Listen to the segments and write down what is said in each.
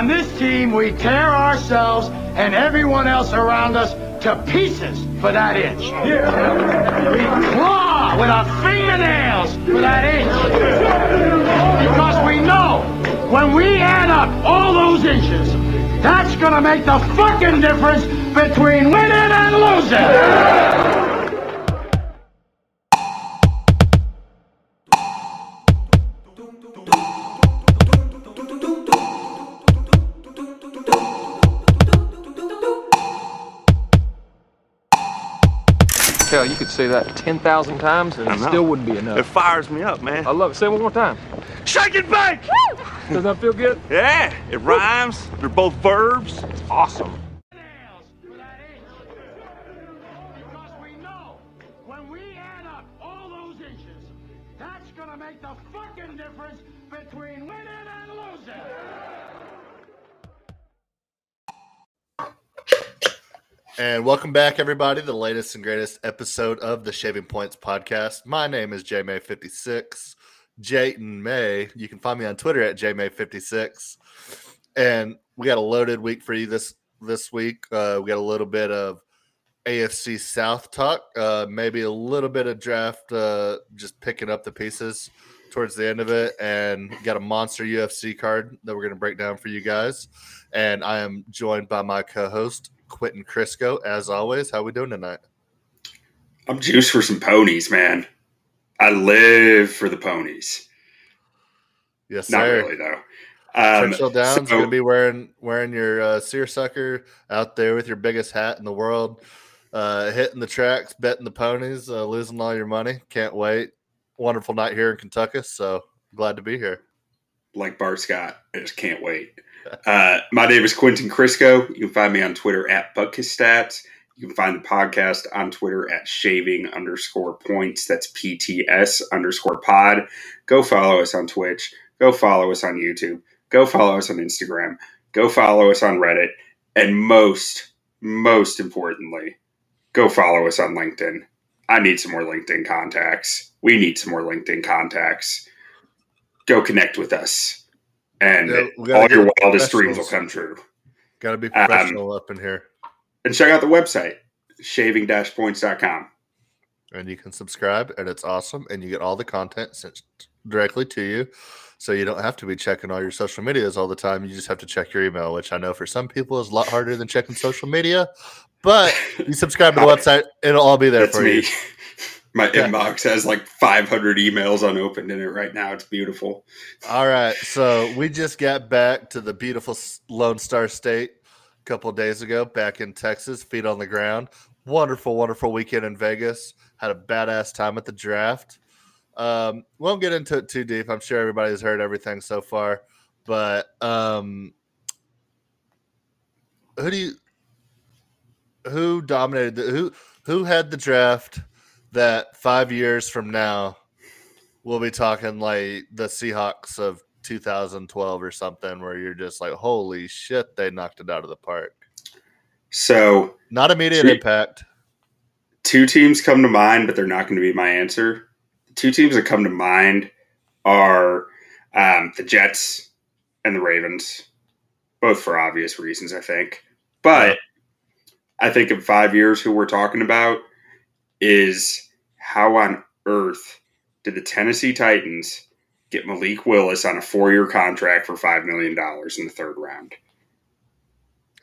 On this team, we tear ourselves and everyone else around us to pieces for that inch. We claw with our fingernails for that inch. Because we know when we add up all those inches, that's gonna make the fucking difference between winning and losing. You could say that 10,000 times and it still wouldn't be enough. It fires me up, man. I love it. Say it one more time. Shake and bake! Does that feel good? Yeah, it rhymes. They're both verbs. It's awesome. And welcome back, everybody, the latest and greatest episode of the Shaving Points podcast. My name is JMay56. Jayton May. You can find me on Twitter at JMay56. And we got a loaded week for you this this week. Uh, we got a little bit of AFC South talk, uh, maybe a little bit of draft, uh, just picking up the pieces towards the end of it, and got a monster UFC card that we're going to break down for you guys. And I am joined by my co-host Quentin Crisco, as always. How we doing tonight? I'm juiced for some ponies, man. I live for the ponies. Yes, Not sir. really though. Um, Churchill Downs so- gonna be wearing wearing your uh, seersucker out there with your biggest hat in the world, uh, hitting the tracks, betting the ponies, uh, losing all your money. Can't wait. Wonderful night here in Kentucky. So glad to be here. like Bart Scott. I just can't wait. Uh, my name is Quentin Crisco. You can find me on Twitter at Buckustats. You can find the podcast on Twitter at shaving underscore points. That's PTS underscore pod. Go follow us on Twitch. Go follow us on YouTube. Go follow us on Instagram. Go follow us on Reddit. And most, most importantly, go follow us on LinkedIn. I need some more LinkedIn contacts. We need some more LinkedIn contacts. Go connect with us, and Yeah, all your wildest dreams will come true. Got to be Um, professional up in here, And check out the website, shaving-points.com. and you can subscribe, and it's awesome. And you get all the content sent directly to you, so you don't have to be checking all your social medias all the time. You just have to check your email, which I know for some people is a lot harder than checking social media. But you subscribe to the website, it'll all be there That's for me. you. My Yeah. inbox has like 500 emails unopened in it right now. It's beautiful. All right, so we just got back to the beautiful Lone Star State a couple days ago, back in Texas, feet on the ground. Wonderful, wonderful weekend in Vegas. Had a badass time at the draft. Um, won't get into it too deep. I'm sure everybody's heard everything so far, but um, who do you who dominated the who who had the draft that five years from now we'll be talking like the Seahawks of 2012 or something, where you're just like, holy shit, they knocked it out of the park. So, Not immediate impact. two teams come to mind, but they're not going to be my answer. The two teams that come to mind are um, the Jets and the Ravens, both for obvious reasons, I think. But I think in five years, who we're talking about is how on earth did the Tennessee Titans get Malik Willis on a four year contract for $5 million in the third round?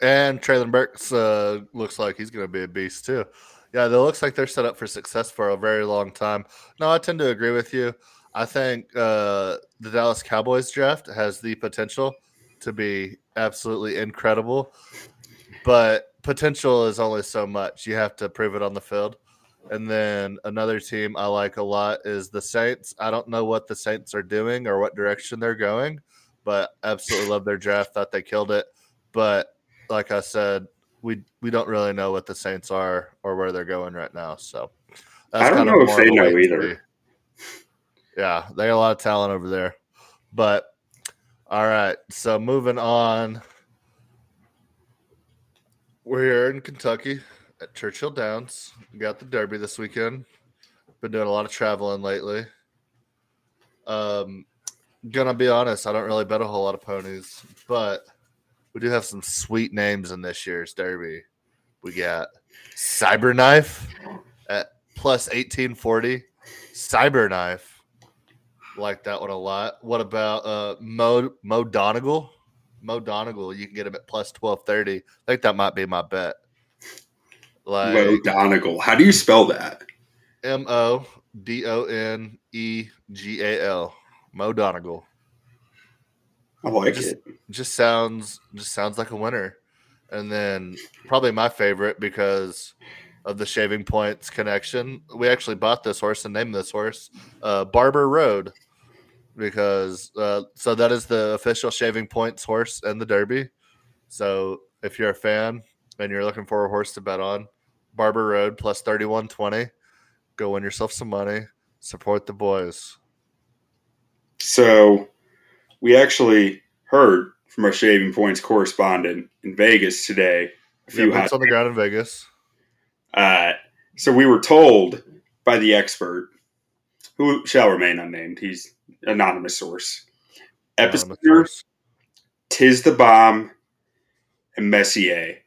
And Treylon Burks uh, looks like he's going to be a beast too. Yeah, it looks like they're set up for success for a very long time. No, I tend to agree with you. I think uh, the Dallas Cowboys draft has the potential to be absolutely incredible, but potential is only so much. You have to prove it on the field. And then another team I like a lot is the Saints. I don't know what the Saints are doing or what direction they're going, but absolutely love their draft. Thought they killed it. But like I said, we we don't really know what the Saints are or where they're going right now. So I don't kind of know if they know either. Yeah, they got a lot of talent over there. But all right, so moving on. We're here in Kentucky at Churchill Downs. We got the Derby this weekend. Been doing a lot of traveling lately. Um, gonna be honest, I don't really bet a whole lot of ponies, but we do have some sweet names in this year's Derby. We got Cyberknife at plus 1840. Cyberknife. Like that one a lot. What about uh Mo Mo Donegal? Mo Donegal, you can get him at plus 1230. I think that might be my bet. Like Mo Donegal. How do you spell that? M O D O N E G A L. Mo Donegal. I like Just- it. Just sounds just sounds like a winner. And then probably my favorite because of the shaving points connection. We actually bought this horse and named this horse uh, Barber Road because uh, so that is the official shaving points horse in the Derby. So if you're a fan and you're looking for a horse to bet on, Barber Road plus thirty one twenty. Go win yourself some money. Support the boys. So we actually heard from our shaving points correspondent in Vegas today. A few hot on the ground in Vegas. Uh, so we were told by the expert, who shall remain unnamed, he's anonymous source. Epicenter. Tiz the Bomb, and Messier.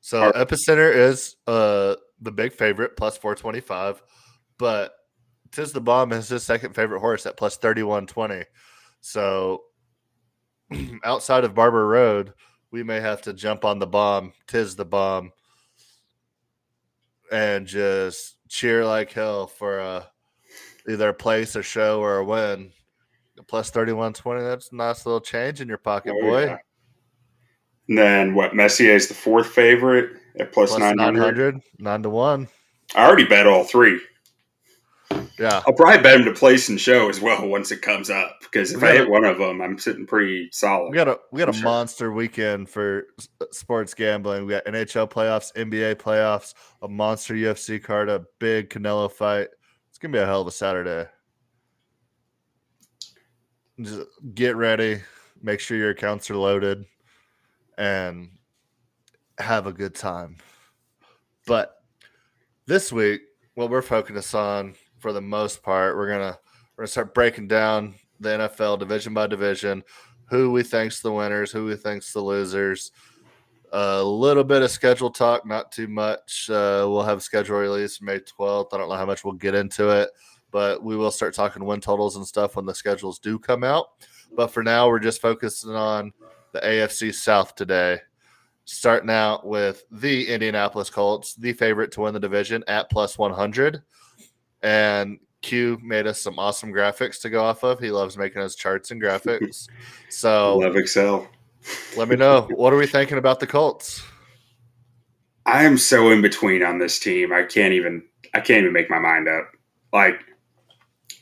So Epicenter is uh the big favorite plus 425, but Tiz the Bomb is his second favorite horse at plus 3120. So outside of Barber Road, we may have to jump on the bomb, Tiz the Bomb, and just cheer like hell for a either a place, a show, or a win. Plus 3120, that's a nice little change in your pocket, Oh, boy. yeah. And then what? Messier is the fourth favorite at plus, Plus 900. 900, 9 to 1. I already bet all three. Yeah. I'll probably bet him to place and show as well once it comes up because if I hit one of them, I'm sitting pretty solid. We got a we got a Sure. monster weekend for uh, sports gambling. We got NHL playoffs, NBA playoffs, a monster UFC card, a big Canelo fight. It's gonna be a hell of a Saturday. Just get ready, make sure your accounts are loaded, and have a good time. But this week, what we're focused on for the most part, we're gonna we're gonna start breaking down the NFL division by division, who we think's the winners, who we think's the losers. A little bit of schedule talk, not too much. Uh, we'll have a schedule release May 12th. I don't know how much we'll get into it, but we will start talking win totals and stuff when the schedules do come out. But for now, we're just focusing on the AFC South today. Starting out with the Indianapolis Colts, the favorite to win the division at plus 100. And Q made us some awesome graphics to go off of. He loves making us charts and graphics. So Love Excel. let me know. What are we thinking about the Colts? I am so in between on this team. I can't even I can't even make my mind up. Like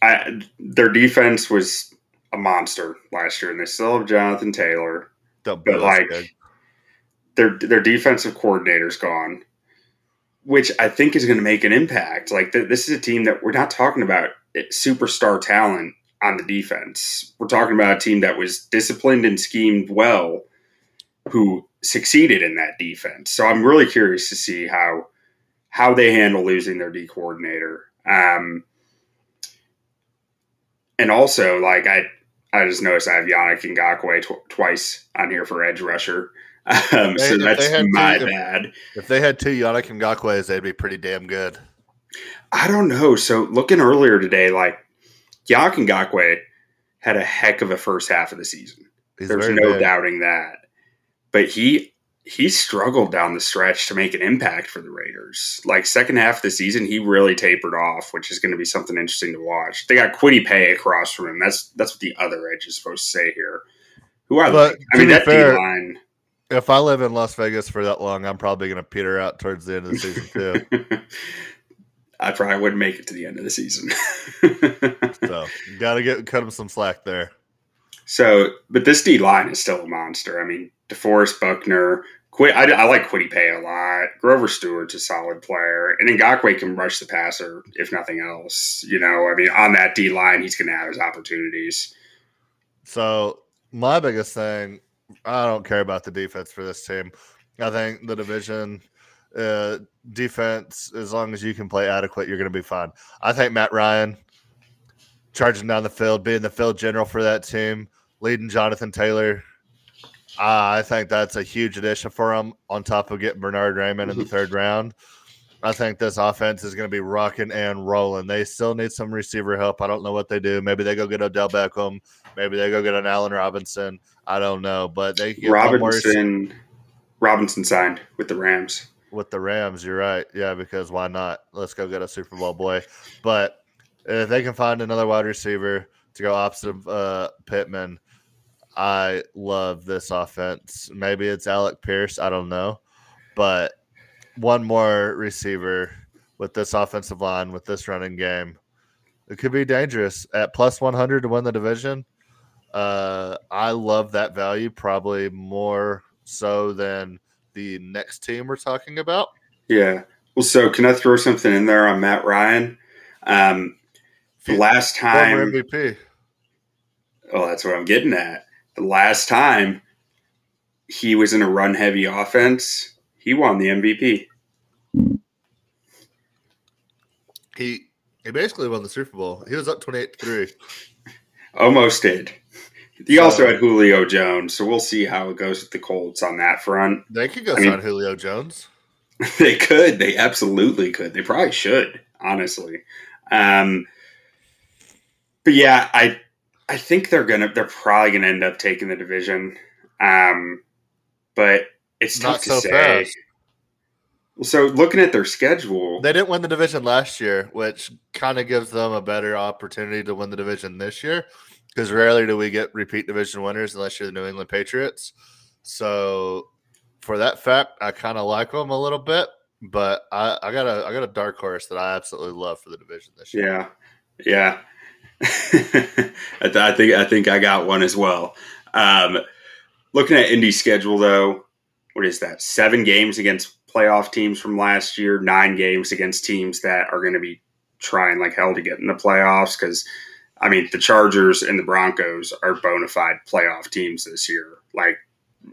I their defense was a monster last year and they still have Jonathan Taylor. Don't But like Greg. their their defensive coordinator's gone, which I think is going to make an impact. Like th- this is a team that we're not talking about superstar talent on the defense. We're talking about a team that was disciplined and schemed well, who succeeded in that defense. So I'm really curious to see how how they handle losing their D coordinator. Um, and also, like I, I just noticed I have Yannick Ngakoue tw- twice on here for edge rusher. Um, They- so if that's my if- bad. if they had two Yannick Ngakoue's, they'd be pretty damn good. I don't know. So looking earlier today, like Yannick Ngakoue had a heck of a first half of the season. He's There's no big. doubting that. But he he struggled down the stretch to make an impact for the Raiders. Like second half of the season, he really tapered off, which is going to be something interesting to watch. They got Kwity Paye across from him. That's that's what the other edge is supposed to say here. Who I But like. I mean that D fair- line. If I live in Las Vegas for that long, I'm probably going to peter out towards the end of the season too. I probably wouldn't make it to the end of the season. so got to get cut him some slack there. So, but this D line is still a monster. I mean, DeForest Buckner, Qu- I, I like Kwity Paye a lot. Grover Stewart's a solid player, and Ngakoue can rush the passer if nothing else. You know, I mean, on that D line, he's going to have his opportunities. So my biggest thing, I don't care about the defense for this team. I think the division uh, defense, as long as you can play adequate, you're going to be fine. I think Matt Ryan charging down the field, being the field general for that team, leading Jonathan Taylor Uh, I think that's a huge addition for them. On top of getting Bernhard Raimann in the third round, I think this offense is going to be rocking and rolling. They still need some receiver help. I don't know what they do. Maybe they go get Odell Beckham. Maybe they go get an Allen Robinson. I don't know, but they get Robinson Robinson signed with the Rams. with the Rams. You're right. Yeah, because why not? Let's go get a Super Bowl boy. But if they can find another wide receiver to go opposite of uh, Pittman, I love this offense. Maybe it's Alec Pierce. I don't know. But one more receiver with this offensive line, with this running game, it could be dangerous at plus 100 to win the division. Uh, I love that value probably more so than the next team we're talking about. Yeah. Well, so can I throw something in there on Matt Ryan? Um, the last time, MVP. oh, that's what I'm getting at. Last time he was in a run heavy offense, he won the MVP. He he basically won the Super Bowl. He was up 28 3. Almost did. He So- also had Julio Jones, so we'll see how it goes with the Colts on that front. They could go I mean- Julio Jones. they could. They absolutely could. They probably should, honestly. Um, but yeah, I I think they're gonna they're probably gonna end up taking the division. Um, but it's tough Not to so say. fast. So looking at their schedule, They didn't win the division last year, which kind of gives them a better opportunity to win the division this year. Because rarely do we get repeat division winners unless you're the New England Patriots. So for that fact, I kind of like them a little bit. But I, I got a I got a dark horse that I absolutely love for the division this year. yeah, yeah. I, th- I think I think I got one as well. Um, looking at Indy's schedule, though, what is that? Seven games against playoff teams from last year, nine games against teams that are going to be trying like hell to get in the playoffs. Because, I mean, the Chargers and the Broncos are bona fide playoff teams this year. Like,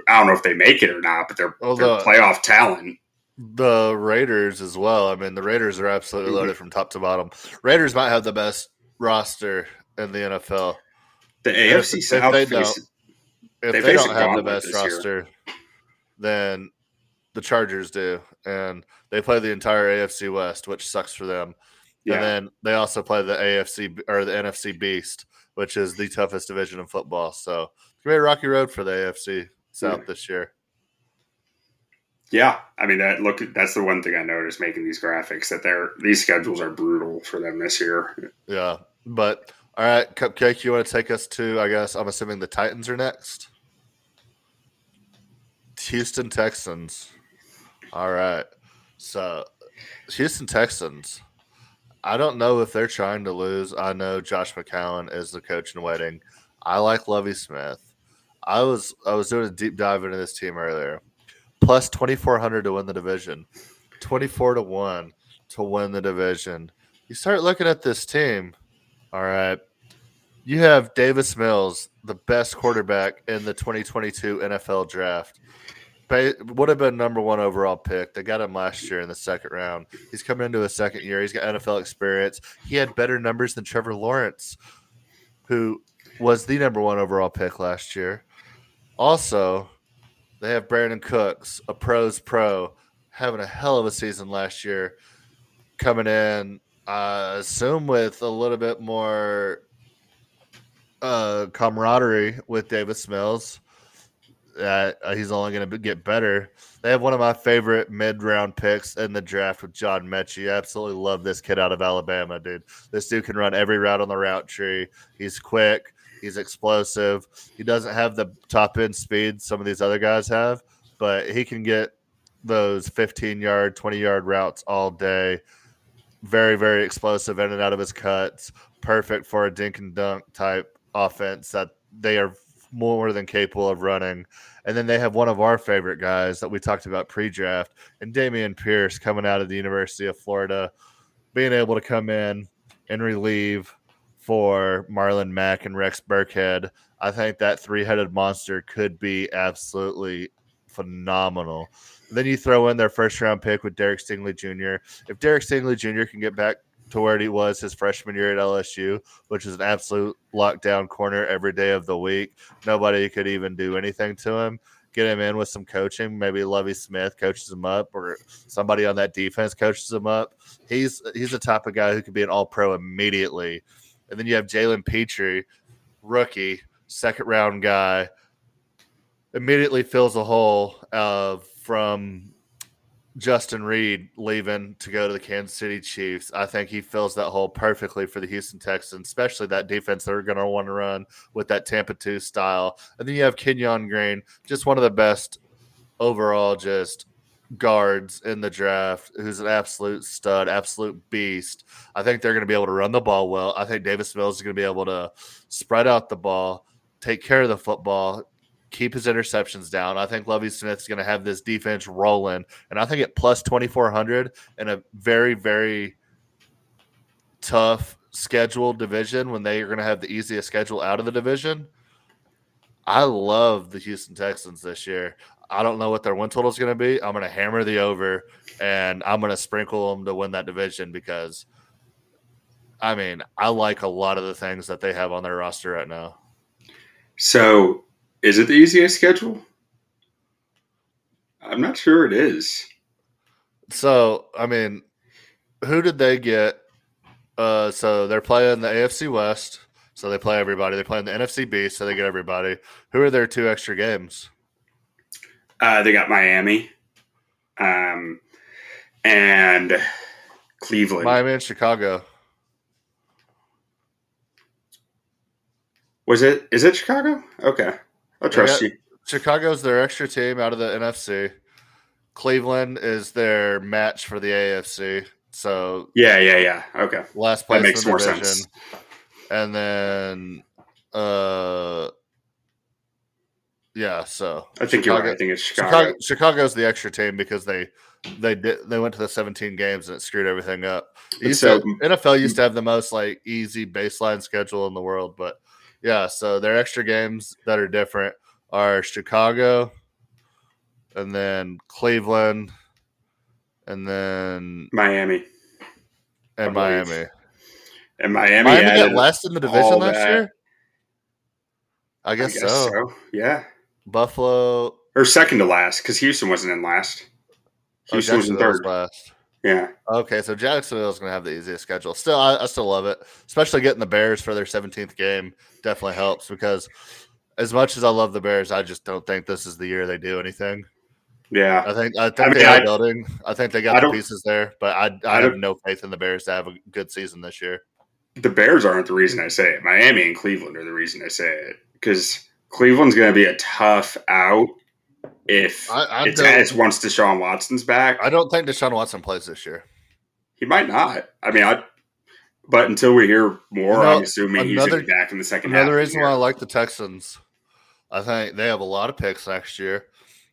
I don't know if they make it or not, but they're, Although- they're playoff talent. The Raiders as well. I mean, the Raiders are absolutely Mhm. loaded from top to bottom. Raiders might have the best roster in the NFL. The AFC if South they faces- if They they, don't have the best year. roster, then the Chargers do, and they play the entire AFC West, which sucks for them. yeah. And then they also play the AFC or the NFC Beast, which is the toughest division in football. So it's gonna be a rocky road for the AFC South Yeah. this year. Yeah, I mean that. Look, that's the one thing I noticed making these graphics that they're these schedules are brutal for them this year. Yeah, but all right, Cupcake, you want to take us to? I guess I'm assuming the Titans are next. Houston Texans. All right, so Houston Texans. I don't know if they're trying to lose. I know Josh McCown is the coach in waiting. I like Lovie Smith. I was I was doing a deep dive into this team earlier. Plus twenty four hundred to win the division, twenty four to one to win the division. You start looking at this team. All right, you have Davis Mills, the best quarterback in the 2022 NFL draft. Would have been number one overall pick. They got him last year in the second round. He's coming into a second year. He's got NFL experience. He had better numbers than Trevor Lawrence, who was the number one overall pick last year. Also, they have Brandin Cooks, a pros pro, having a hell of a season last year, coming in, I assume with a little bit more uh, camaraderie with Davis Mills. That uh, he's only going to get better. They have one of my favorite mid-round picks in the draft with John Metchie. I absolutely love this kid out of Alabama, dude. This dude can run every route on the route tree. He's quick. He's explosive. He doesn't have the top end speed some of these other guys have, but he can get those 15 yard, 20 yard routes all day. Very, very explosive in and out of his cuts. Perfect for a dink and dunk type offense that they are more than capable of running. And then they have one of our favorite guys that we talked about pre draft, and Dameon Pierce coming out of the University of Florida, being able to come in and relieve for Marlon Mack and Rex Burkhead. I think that three headed monster could be absolutely phenomenal. Then you throw in their first round pick with Derek Stingley Jr. If Derek Stingley Jr. can get back to where he was his freshman year at LSU, which is an absolute lockdown corner every day of the week, nobody could even do anything to him. get him in with some coaching. Maybe Lovie Smith coaches him up, or somebody on that defense coaches him up. He's he's the type of guy who could be an All Pro immediately. And then you have Jalen Pitre, rookie, second round guy, immediately fills a hole uh, from Justin Reid leaving to go to the Kansas City Chiefs. I think he fills that hole perfectly for the Houston Texans, especially that defense they're going to want to run with that Tampa 2 style. And then you have Kenyon Green, just one of the best overall just guards in the draft, who's an absolute stud, absolute beast. I think they're going to be able to run the ball well. I think Davis Mills is going to be able to spread out the ball, take care of the football, keep his interceptions down. I think Lovie Smith's going to have this defense rolling, and I think at plus twenty four hundred in a very very tough scheduled division when they are going to have the easiest schedule out of the division. I love the Houston Texans this year. I don't know what their win total is going to be. I'm going to hammer the over, and I'm going to sprinkle them to win that division because, I mean, I like a lot of the things that they have on their roster right now. So is it the easiest schedule? I'm not sure it is. So, I mean, who did they get? Uh, so they're playing the AFC West, so they play everybody. They play in the NFC Beast, so they get everybody. Who are their two extra games? Uh, they got Miami, um, and Cleveland. Miami and Chicago. Was it? Is it Chicago? Okay. I trust you. Chicago's their extra team out of the NFC. Cleveland is their match for the AFC. So yeah, yeah, yeah. Okay, last place that makes more division. sense. And then, uh, yeah. So I think Chicago, you're right. I think it's Chicago. Chicago. Chicago's the extra team because they they did they went to the 17 games and it screwed everything up. So, to, NFL used to have the most like easy baseline schedule in the world, but yeah, so their extra games that are different are Chicago, and then Cleveland, and then Miami, and Miami, and Miami. Miami got last in the division last that. year. I guess, I guess so. so. Yeah, Buffalo or second to last because Houston wasn't in last. Oh, Houston oh, was in third. last. Yeah. Okay, so Jacksonville is going to have the easiest schedule. Still, I, I, still love it, especially getting the Bears for their 17th game. Definitely helps because as much as I love the Bears, I just don't think this is the year they do anything. Yeah, I think I think I mean, they are building. I think they got the pieces there, but I I, I have no faith in the Bears to have a good season this year. The Bears aren't the reason I say it. Miami and Cleveland are the reason I say it because Cleveland's going to be a tough out if I, I it's as once Deshaun Watson's back. I don't think Deshaun Watson plays this year. He might not. I mean, I. But until we hear more, I'm assuming another, he's going to be back in the second another half. Another reason why I like the Texans, I think they have a lot of picks next year.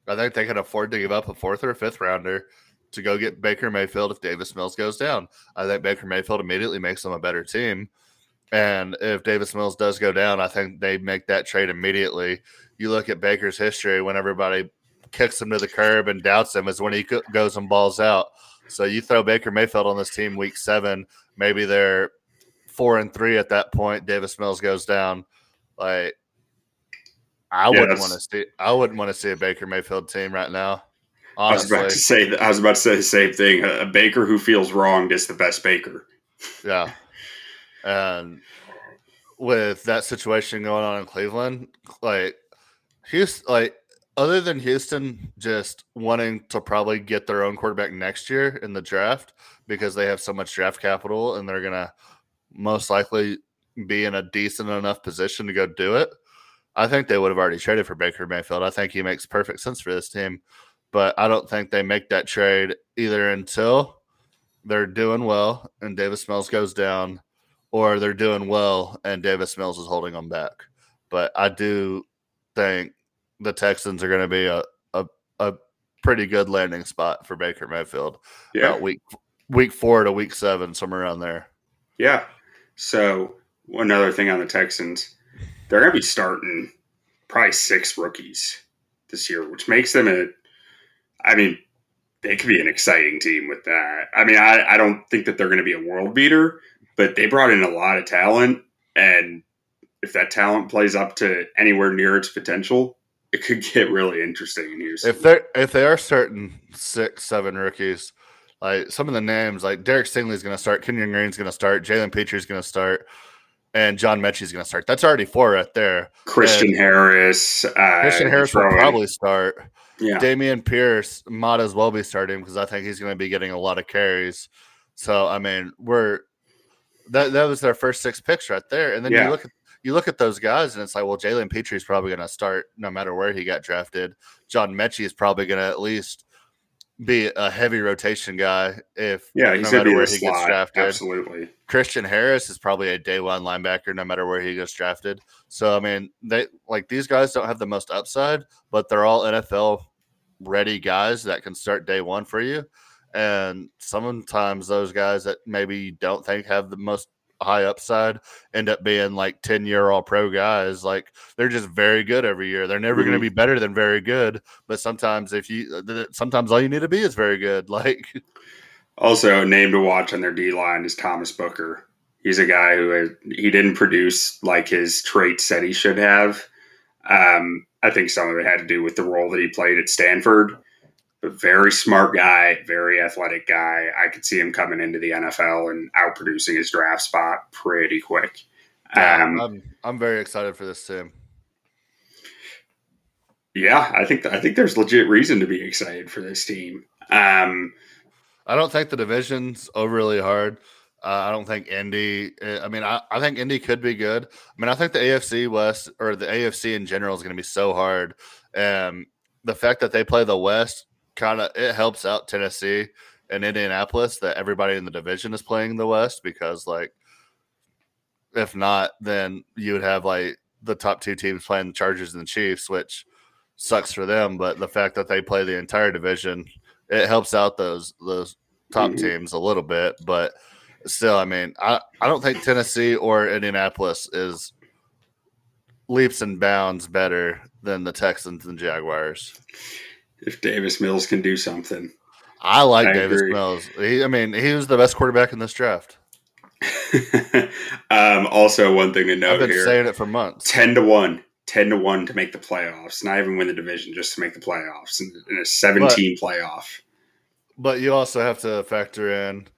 I think they can afford to give up a fourth or a fifth rounder to go get Baker Mayfield if Davis Mills goes down. I think Baker Mayfield immediately makes them a better team. And if Davis Mills does go down, I think they make that trade immediately. You look at Baker's history when everybody kicks him to the curb and doubts him is when he goes and balls out. So you throw Baker Mayfield on this team week seven, maybe they're four and three at that point. Davis Mills goes down. Like I yeah, wouldn't want to see. I wouldn't want to see a Baker Mayfield team right now. Honestly. I was about to say. I was about to say the same thing. A, Baker who feels wronged is the best Baker. Yeah, and with that situation going on in Cleveland, like Houston, like other than Houston just wanting to probably get their own quarterback next year in the draft because they have so much draft capital and they're to most likely be in a decent enough position to go do it. I think they would have already traded for Baker Mayfield. I think he makes perfect sense for this team, but I don't think they make that trade either until they're doing well and Davis Mills goes down or they're doing well and Davis Mills is holding them back. But I do think the Texans are going to be a, a, a pretty good landing spot for Baker Mayfield. Yeah, About week week four to week seven, somewhere around there. Yeah. So another thing on the Texans, they're going to be starting probably six rookies this year, which makes them a. I mean, they could be an exciting team with that. I mean, I, I don't think that they're going to be a world beater, but they brought in a lot of talent, and if that talent plays up to anywhere near its potential, it could get really interesting in Houston. If they if they are starting six, seven rookies, like some of the names, like Derek Stingley's going to start, Kenyon Green's going to start, Jalen Pitre's going to start, and John Metchie's going to start. That's already four right there. Christian and Harris, uh, Christian Harris will probably start. yeah. Dameon Pierce might as well be starting because I think he's going to be getting a lot of carries. So I mean, we're that that was their first six picks right there, and then Yeah. you look at you look at those guys, and it's like, well, Jalen Pitre's probably going to start no matter where he got drafted. John Metchie is probably going to at least be a heavy rotation guy if Yeah, no matter where he gets drafted. Absolutely. Christian Harris is probably a day one linebacker no matter where he gets drafted. So I mean, they like these guys don't have the most upside, but they're all NFL ready guys that can start day one for you. And sometimes those guys that maybe you don't think have the most high upside end up being like 10 year all pro guys. Like they're just very good every year. They're never going to mm-hmm. be better than very good. But sometimes if you, uh, sometimes all you need to be is very good. Like, Also, a name to watch on their D line is Thomas Booker. He's a guy who has, he didn't produce like his traits that he should have. Um, I think some of it had to do with the role that he played at Stanford. But very smart guy, very athletic guy. I could see him coming into the NFL and outproducing his draft spot pretty quick. yeah, Um, I'm, I'm very excited for this team. yeah, I think I think there's legit reason to be excited for this team. Um, I don't think the division's overly hard. Uh, I don't think Indy. I mean, I, I think Indy could be good. I mean, I think the AFC West or the AFC in general is going to be so hard. Um, the fact that they play the West kind of it helps out Tennessee and Indianapolis that everybody in the division is playing the West because, like, if not, then you would have like the top two teams playing the Chargers and the Chiefs, which sucks for them. But the fact that they play the entire division it helps out those those top Mhm. teams a little bit, but still, I mean, I, I don't think Tennessee or Indianapolis is leaps and bounds better than the Texans and Jaguars. If Davis Mills can do something, I like I Davis agree. Mills. He, I mean, he was the best quarterback in this draft. um, also, one thing to I've note been here: saying it for months. 10 to 1 10 to 1 to make the playoffs not even win the division just to make the playoffs in, in a 17 playoff But you also have to factor in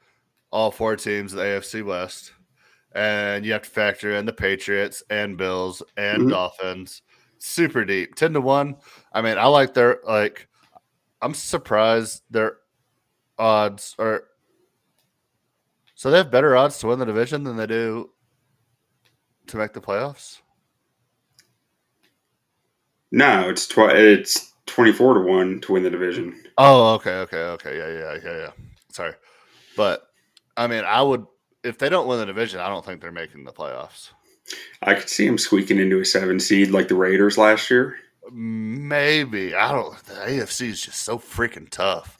all four teams of the AFC West, and you have to factor in the Patriots and Bills and Mhm. Dolphins. Super deep, ten to one. I mean, I like their like. I'm surprised their odds are. So they have better odds to win the division than they do to make the playoffs. no it's tw- it's 24 to 1 to win the division Oh, okay, okay, okay. Yeah, yeah, yeah, yeah. Sorry. But I mean, I would if they don't win the division, I don't think they're making the playoffs. i could see them squeaking into a 7 seed like the raiders last year Maybe. I don't the AFC is just so freaking tough.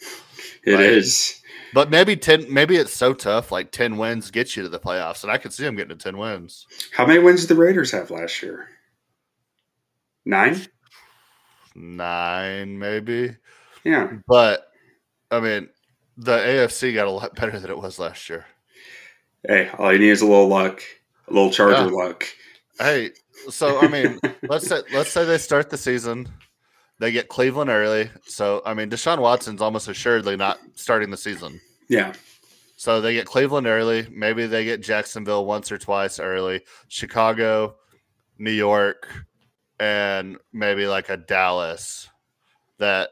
It Right. is. But maybe 10 maybe it's so tough like 10 wins gets you to the playoffs and I could see them getting to 10 wins. how many wins did the raiders have last year nine 9 maybe. yeah But I mean, the AFC got a lot better than it was last year. hey all you need is a little luck a little charger Yeah. luck Hey, so I mean, let's say let's say they start the season, they get Cleveland early. So I mean, Deshaun Watson's almost assuredly not starting the season. yeah So they get Cleveland early. Maybe they get Jacksonville once or twice early. Chicago, New York, and maybe like a Dallas that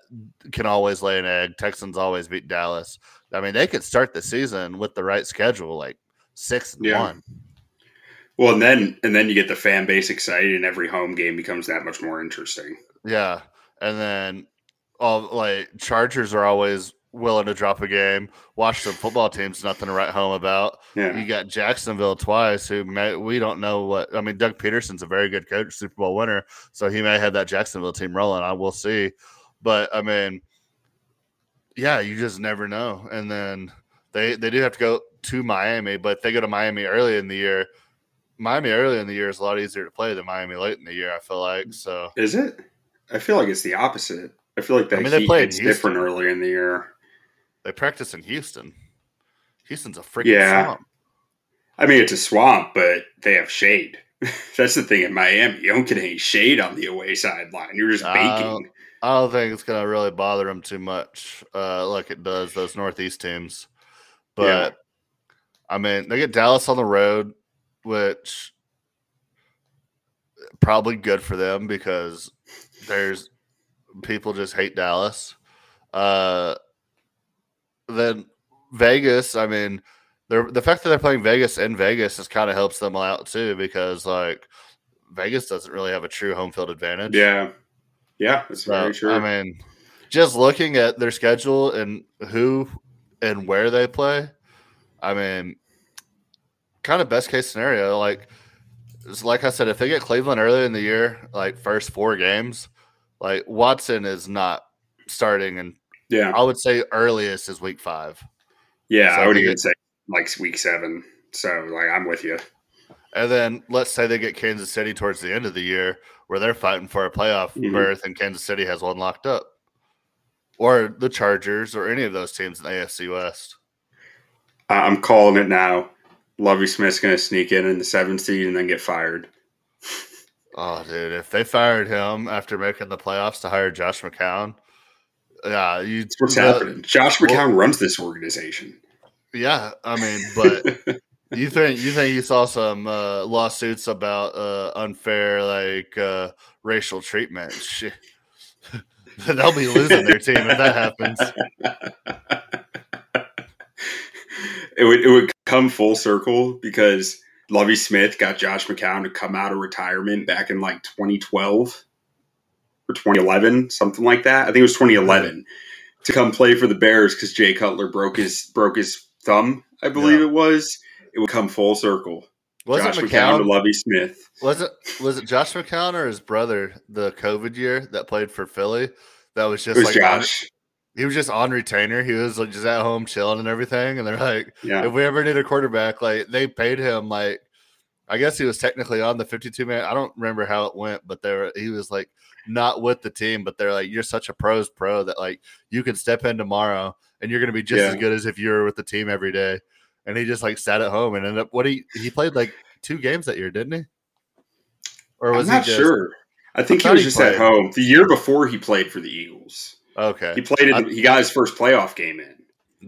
can always lay an egg. Texans always beat Dallas. I mean, they could start the season with the right schedule, like six and Yeah. one. Well and then and then you get the fan base excited and every home game becomes that much more interesting Yeah, and then all like Chargers are always willing to drop a game. Washington football team's nothing to write home about. yeah You got Jacksonville twice, who may, we don't know what. I mean, Doug Pederson's a very good coach, Super Bowl winner, so he may have that Jacksonville team rolling. I will see, but I mean, yeah, you just never know. And then they they do have to go to Miami, but if they go to Miami early in the year. Miami early in the year is a lot easier to play than Miami late in the year. I feel like so. Is it? I feel like it's the opposite. I feel like the I mean, they heat played different early in the year. They practice in Houston. Houston's a freaking Yeah. swamp. I mean, it's a swamp, but they have shade. That's the thing in Miami. You don't get any shade on the away sideline. You're just baking. I don't think it's gonna really bother them too much, uh, like it does those Northeast teams. But I mean, they get Dallas on the road, which probably good for them because there's people just hate Dallas. Uh, then Vegas, I mean, they're, the fact that they're playing Vegas in Vegas just kind of helps them out too because like Vegas doesn't really have a true home field advantage. yeah. Yeah, that's So, very true. I mean, just looking at their schedule and who and where they play, I mean, kind of best case scenario. Like, it's like I said, if they get Cleveland early in the year, like first four games, like Watson is not starting, and yeah. I would say earliest is week five. Yeah, So I would even get- say like week seven. So like I'm with you. And then let's say they get Kansas City towards the end of the year where they're fighting for a playoff Mhm. berth and Kansas City has one locked up. Or the Chargers or any of those teams in the AFC West. I'm calling it now. Lovie Smith's going to sneak in in the seventh seed and then get fired. Oh, dude, if they fired him after making the playoffs to hire Josh McCown, yeah, you. That's what's the- happening. Josh well- McCown runs this organization. Yeah, I mean, but you think you think you saw some uh, lawsuits about uh, unfair like uh, racial treatment? They'll be losing their team if that happens. it would it would come full circle because Lovie Smith got Josh McCown to come out of retirement back in like 2012 or 2011, something like that. I think it was 2011 to come play for the Bears because Jay Cutler broke his broke his thumb. I believe Yeah. it was. It would come full circle. Was Josh it McCown to Lovie Smith. Was it was it Josh McCown or his brother the COVID year that played for Philly? That was It just was like Josh. He was just on retainer. He was like just at home chilling and everything. And they're like, Yeah. if we ever need a quarterback, like they paid him like I guess he was technically on the 52 man. I don't remember how it went, but they were he was like not with the team, but they're like, You're such a pros pro that like you can step in tomorrow and you're gonna be just as good as if you were with the team every day. And he just like sat at home and ended up what he he played like two games that year, didn't he? Or I'm was not he just, sure. I think I he was he just at home. The year before he played for the Eagles. Okay. He played in, I- he got his first playoff game in.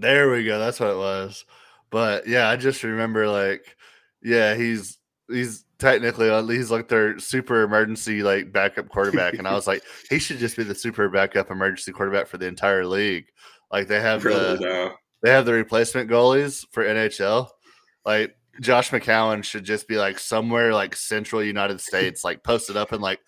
There we go. That's what it was. But yeah, I just remember like, yeah, he's he's technically on he's like their super emergency like backup quarterback, and I was like, he should just be the super backup emergency quarterback for the entire league. Like they have Really, the they have the replacement goalies for NHL. Like Josh McCown should just be like somewhere like central United States, like posted up in like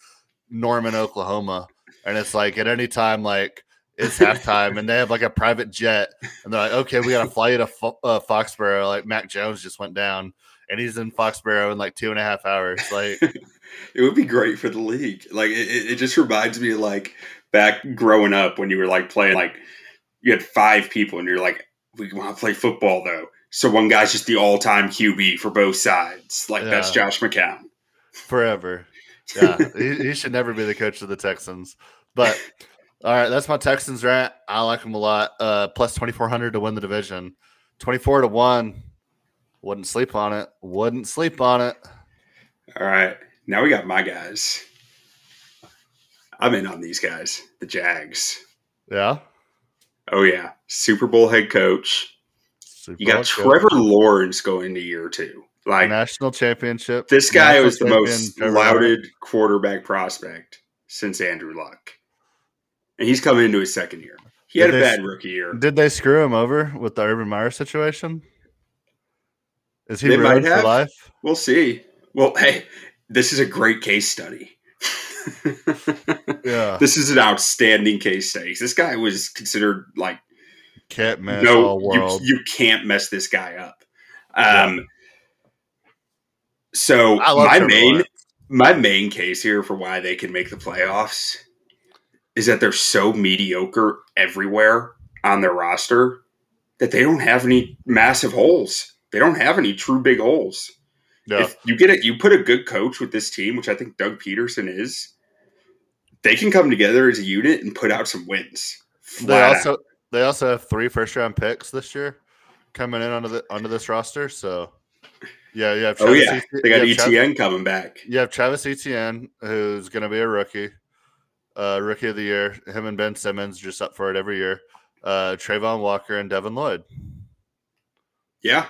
Norman, Oklahoma. And it's like at any time, like it's halftime and they have like a private jet and they're like, okay, we got to fly you to Fo- uh, Foxborough. Like Mac Jones just went down and he's in Foxborough in like two and a half hours. Like, It would be great for the league. Like it, it just reminds me of like back growing up when you were like playing like you had five people and you're like, we want to play football though. So one guy's just the all time QB for both sides. Like that's Josh McCown. forever. Yeah, he, he should never be the coach of the Texans. But all right, that's my Texans rant. I like them a lot. Uh, plus twenty four hundred to win the division. Twenty four to one. Wouldn't sleep on it. Wouldn't sleep on it. All right. Now we got my guys. I'm in on these guys, the Jags. Yeah. Oh yeah. Super Bowl head coach. Super You got Trevor coach. Lawrence going to year two. Like national championship. This guy was the most Trevor lauded quarterback prospect since Andrew Luck. And he's coming into his second year. He had Did a they- bad rookie year. Did they screw him over with the Urban Meyer situation? Is he They ruined for life? We'll see. Well, hey, this is a great case study. Yeah. This is an outstanding case study. This guy was considered like Can't miss no, all you, you can't mess this guy up. Um, so I love my main my main case here for why they can make the playoffs is that they're so mediocre everywhere on their roster that they don't have any massive holes. They don't have any true big holes. Yeah. If you get it, you put a good coach with this team, which I think Doug Pederson is. They can come together as a unit and put out some wins. They also out. they also have three first round picks this year coming in under the onto this roster. So Yeah, you have Oh yeah, Etienne- they got you have Travis- Etienne coming back. You have Travis Etienne, who's going to be a rookie, uh, rookie of the year. Him and Ben Simmons just up for it every year. Uh, Travon Walker and Devin Lloyd. Yeah.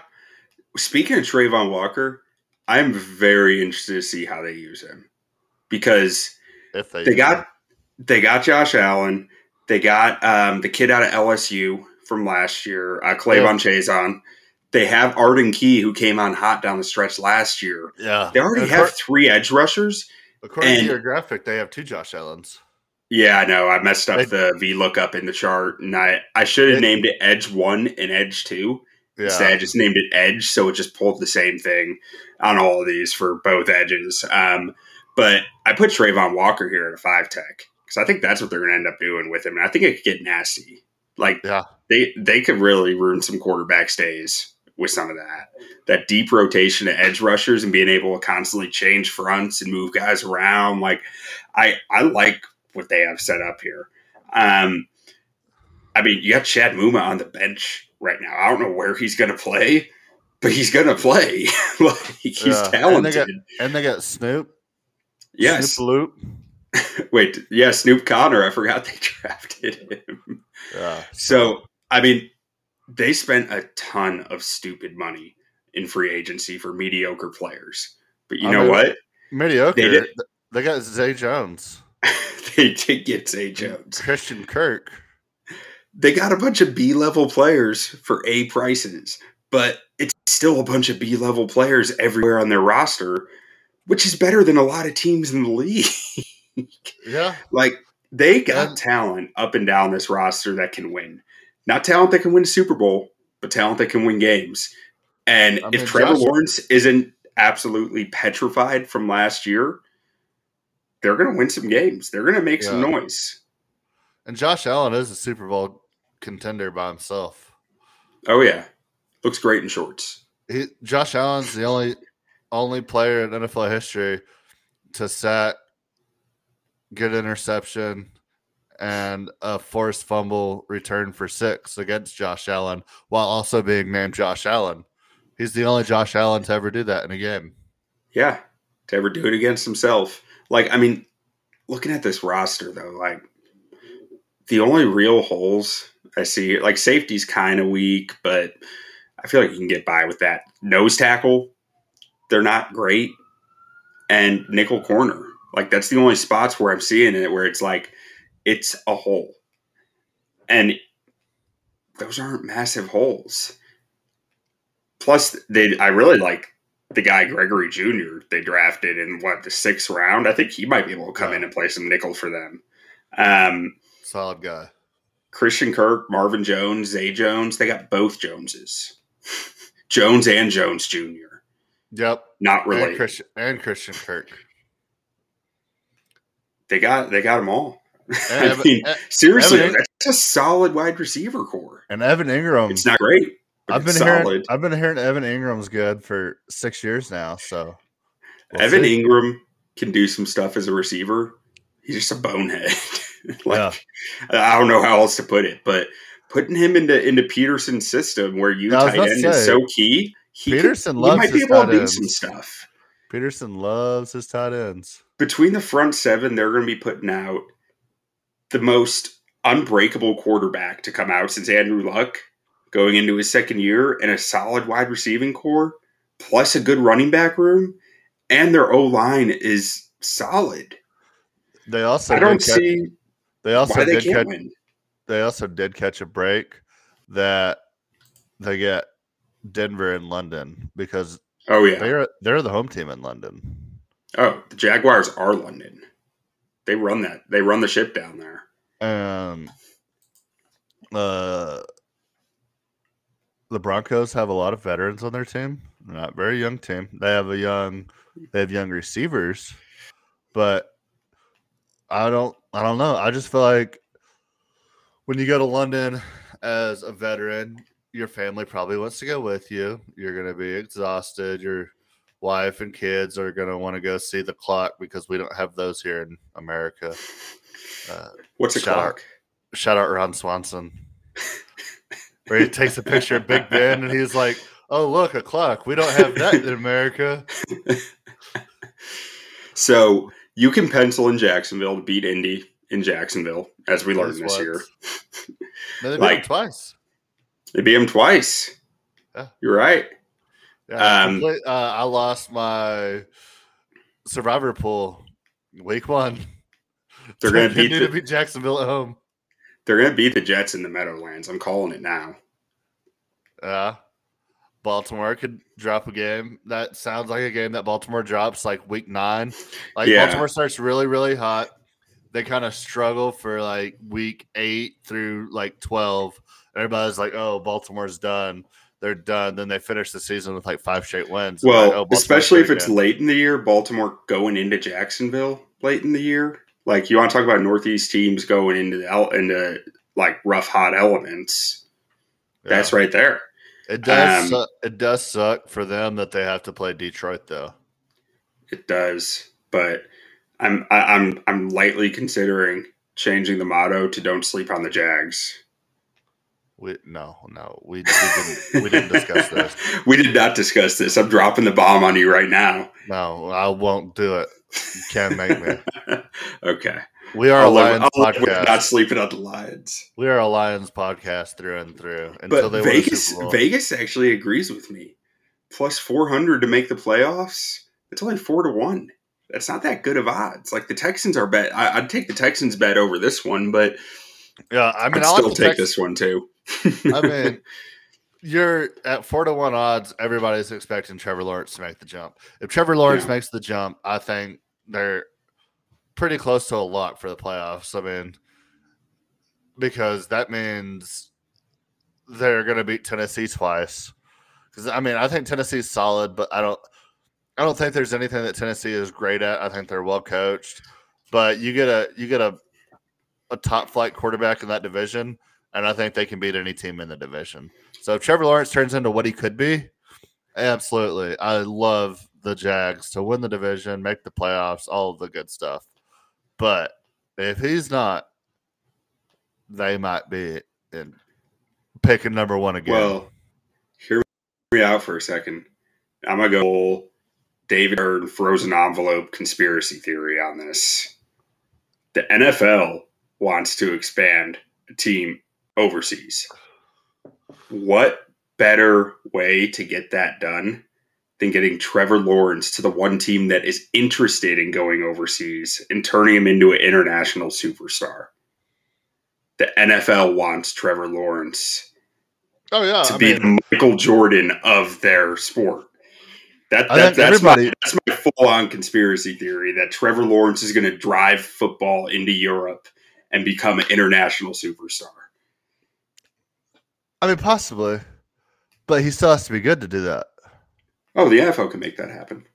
Speaking of Travon Walker, I'm very interested to see how they use him because If they they got him. they got Josh Allen, they got um, the kid out of LSU from last year, uh, K'Lavon Chaisson. They have Arden Key, who came on hot down the stretch last year. yeah, They already have three edge rushers. According and- to your graphic, they have two Josh Allens. Yeah, I know. I messed up the V lookup in the chart, and I, I should have named it Edge One and Edge Two. Yeah, Instead, I just named it Edge, so it just pulled the same thing on all of these for both edges. Um, but I put Travon Walker here at a five tech because I think that's what they're going to end up doing with him, and I think it could get nasty. Like yeah, they they could really ruin some quarterback stays with some of that. That deep rotation of edge rushers and being able to constantly change fronts and move guys around. Like I I like what they have set up here. Um, I mean, you got Chad Muma on the bench right now. I don't know where he's going to play, but he's going to play. like he's Yeah. And they talented. got- and they got Snoop. yes. Snoop Loop. Wait. Yeah. Snoop Conner. I forgot they drafted him. Yeah. So, I mean, they spent a ton of stupid money in free agency for mediocre players. But you I know mean- what? mediocre. They did- They got Zay Jones, they did get Zay Jones. Christian Kirk. They got a bunch of B level players for A prices, but it's still a bunch of B level players everywhere on their roster, which is better than a lot of teams in the league. Yeah, like they got And- talent up and down this roster that can win. Not talent that can win Super Bowl, but talent that can win games. And I if Trevor Josh- Lawrence isn't absolutely petrified from last year, they're going to win some games. They're going to make some noise. and Josh Allen is a Super Bowl contender by himself. Oh yeah, looks great in shorts. He, Josh Allen's the only only player in NFL history to sack, good interception, and a forced fumble return for six against Josh Allen, while also being named Josh Allen. He's the only Josh Allen to ever do that in a game. Yeah, to ever do it against himself. Like, I mean, looking at this roster though, like the only real holes I see, like safety's kind of weak, but I feel like you can get by with that. Nose tackle, they're not great, and nickel corner, like that's the only spots where I'm seeing it where it's like it's a hole, and those aren't massive holes. Plus, they I really like the guy Gregory Jr. they drafted in what the sixth round. I think he might be able to come Yeah. in and play some nickel for them. Um, Solid guy. Christian Kirk, Marvin Jones, Zay Jones, they got both Joneses, Jones and Jones Jr. Yep. Not And. Christian and Christian Kirk. They got they got them all. I mean, seriously, Evan- that's a solid wide receiver core. and Evan Engram. It's not great, I've been it's hearing. I've been hearing Evan Engram's good for six years now. So we'll Evan see. Engram can do some stuff as a receiver. He's just a bonehead. like I don't know how else to put it, but putting him into into Pederson's system where you Yeah, tight end is so key. He could- Pederson he loves might be his able to do ends. some stuff. Pederson loves his tight ends. Between the front seven, they're going to be putting out the most unbreakable quarterback to come out since Andrew Luck going into his second year and a solid wide receiving core, plus a good running back room, and their O line is solid. They also I don't catch, see they also why they did catch win. they also did catch a break that they get Denver and London because Oh yeah. they're they're the home team in London. Oh, the Jaguars are London. They run that. They run the ship down there. Um uh the Broncos have a lot of veterans on their team. Not very young team. They have a young they have young receivers, but I don't I don't know. I just feel like when you go to London as a veteran, your family probably wants to go with you. You're going to be exhausted. Your wife and kids are going to want to go see the clock because we don't have those here in America. Uh, What's a Shout out. clock? shout out Ron Swanson, where he takes a picture of Big Ben and he's like, Oh, look, a clock. We don't have that in America. So you can pencil in Jacksonville to beat Indy in Jacksonville, as we learned this what? year. No, they beat Like- them twice. They beat him twice. Yeah. You're right. Yeah, Um, uh, I lost my survivor pool week one. They're beat the- to beat Jacksonville at home. They're going to beat the Jets in the Meadowlands. I'm calling it now. Yeah. Baltimore could drop a game. That sounds like a game that Baltimore drops like week nine. Like Yeah. Baltimore starts really, really hot. They kind of struggle for like week eight through like 12. Everybody's like, oh, Baltimore's done. They're done. Then they finish the season with like five straight wins. Well, like, oh, especially if it's again. late in the year, Baltimore going into Jacksonville late in the year. Like you want to talk about Northeast teams going into the into like rough hot elements. Yeah. That's right there. It does. Um, suck, it does suck for them that they have to play Detroit, though. It does, but I'm I, I'm I'm lightly considering changing the motto to "Don't sleep on the Jags." We no, no, we, we didn't. We didn't discuss this. we did not discuss this. I'm dropping the bomb on you right now. No, I won't do it. You can't make me. okay, We are I'll a Lions I'll live podcast. not sleeping on the Lions. We are a Lions podcast through and through until But they Vegas, Vegas actually agrees with me. Plus 400 to make the playoffs. It's only four to one. That's not that good of odds. Like the Texans are bet. I, I'd take the Texans bet over this one, but yeah, I mean, I'd I still take Tex- this one too. I mean, you're at four to one odds. Everybody's expecting Trevor Lawrence to make the jump. If Trevor Lawrence Yeah. makes the jump, I think they're pretty close to a lock for the playoffs. I mean, because that means they're going to beat Tennessee twice. Because I mean, I think Tennessee's solid, but I don't. I don't think there's anything that Tennessee is great at. I think they're well coached, but you get a you get a a top flight quarterback in that division, and I think they can beat any team in the division. So if Trevor Lawrence turns into what he could be, absolutely, I love the Jags to win the division, make the playoffs, all of the good stuff. But if he's not, they might be in picking number one again. Well, hear me out for a second. I'm gonna go David Hearn frozen envelope conspiracy theory on this. The NFL wants to expand a team overseas. What better way to get that done than getting Trevor Lawrence to the one team that is interested in going overseas and turning him into an international superstar? The NFL wants Trevor Lawrence oh yeah, to I be mean, the Michael Jordan of their sport. That, that that's, my, that's my full on conspiracy theory that Trevor Lawrence is going to drive football into Europe and become an international superstar. I mean, possibly, but he still has to be good to do that. Oh, the NFL can make that happen.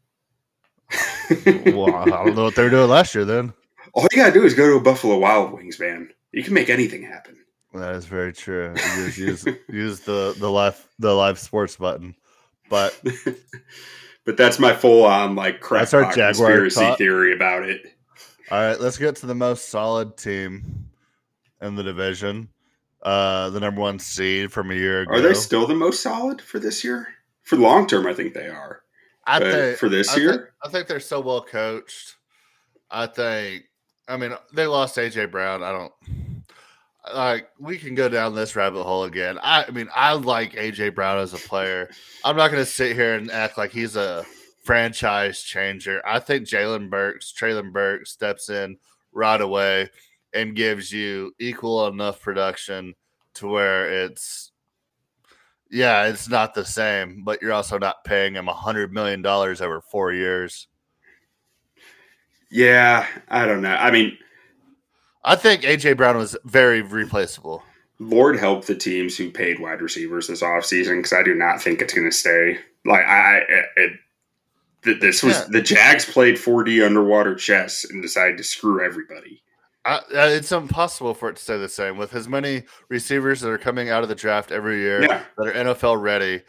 Well, I don't know what they were doing last year. Then All you gotta do is go to a Buffalo Wild Wings, man. You can make anything happen. that is very true. Just use use the the live the live sports button, but but that's my full on like That's our Jaguar conspiracy theory about it. All right, let's get to the most solid team in the division. Uh, the number one seed from a year ago. Are they still the most solid for this year? For long term, I think they are. I But think for this I year, I think they're so well coached. I think. I mean, they lost AJ Brown. I don't like. We can go down this rabbit hole again. I, I mean, I like AJ Brown as a player. I'm not going to sit here and act like he's a franchise changer. I think Jalen Burks, Treylon Burks, steps in right away and gives you equal enough production to where it's yeah, it's not the same, but you're also not paying him a hundred million dollars over four years. yeah, I don't know. I mean, I think AJ Brown was very replaceable. Lord help the teams who paid wide receivers this offseason because I do not think it's going to stay. Like I, it, th- this was Yeah. the Jags played 4D underwater chess and decided to screw everybody. I, uh, it's impossible for it to stay the same with as many receivers that are coming out of the draft every year Yeah, that are NFL ready.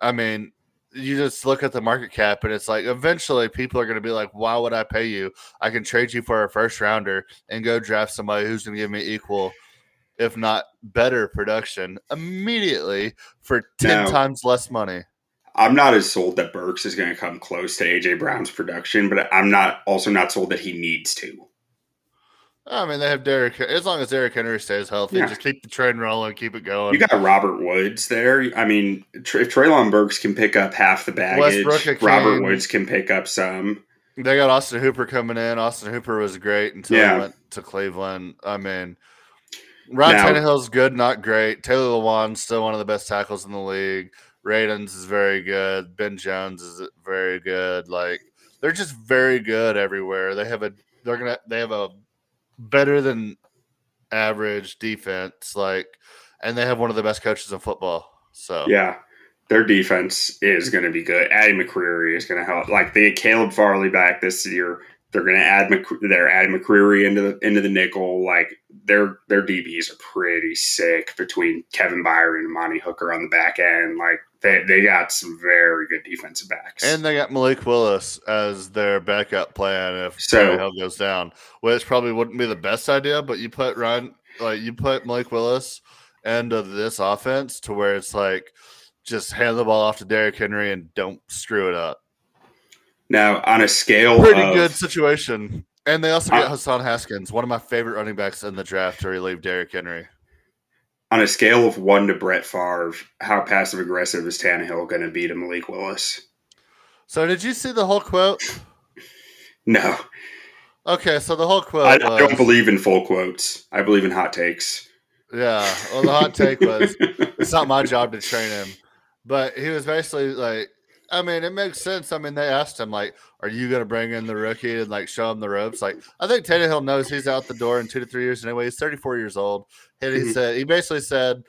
I mean, you just look at the market cap and it's like eventually people are going to be like, why would I pay you? I can trade you for a first rounder and go draft somebody who's going to give me equal, if not better production immediately for 10 Now- times less money. I'm not as sold that Burks is going to come close to AJ Brown's production, but I'm not also not sold that he needs to. I mean, they have Derrick. As long as Derrick Henry stays healthy, Yeah. just keep the train rolling, keep it going. You got Robert Woods there. I mean, if Treylon Burks can pick up half the baggage, Robert. Woods can pick up some. They got Austin Hooper coming in. Austin Hooper was great until Yeah. he went to Cleveland. I mean, Ryan Now- Tannehill's good, not great. Taylor Lewan's still one of the best tackles in the league. Radens is very good. Ben Jones is very good. Like they're just very good everywhere. They have a they're gonna they have a better than average defense. Like, and they have one of the best coaches in football. So Yeah, their defense is going to be good. Adding McCreary is going to help. Like they had Caleb Farley back this year. They're going to add they're adding McCreary into the into the nickel. Like their their DBs are pretty sick between Kevin Byard and Monty Hooker on the back end. Like they they got some very good defensive backs. And they got Malik Willis as their backup plan if So- Tannehill goes down, which probably wouldn't be the best idea. But you put Ryan, like you put Malik Willis end of this offense to where it's like just hand the ball off to Derrick Henry and don't screw it up. Now on a scale Pretty of, good situation. And they also get Uh, Hassan Haskins, one of my favorite running backs in the draft to relieve Derrick Henry. on a scale of one to Brett Favre, how passive aggressive is Tannehill going to be to Malik Willis? So did you see the whole quote? No, Okay, so the whole quote I, I don't believe in full quotes. I believe in hot takes. Yeah. Well, the hot take was it's not my job to train him. But he was basically like, I mean, it makes sense. I mean, they asked him, like, are you going to bring in the rookie and, like, show him the ropes? Like, I think Tannehill knows he's out the door in two to three years anyway. He's 34 years old. And he Mhm. said, he basically said,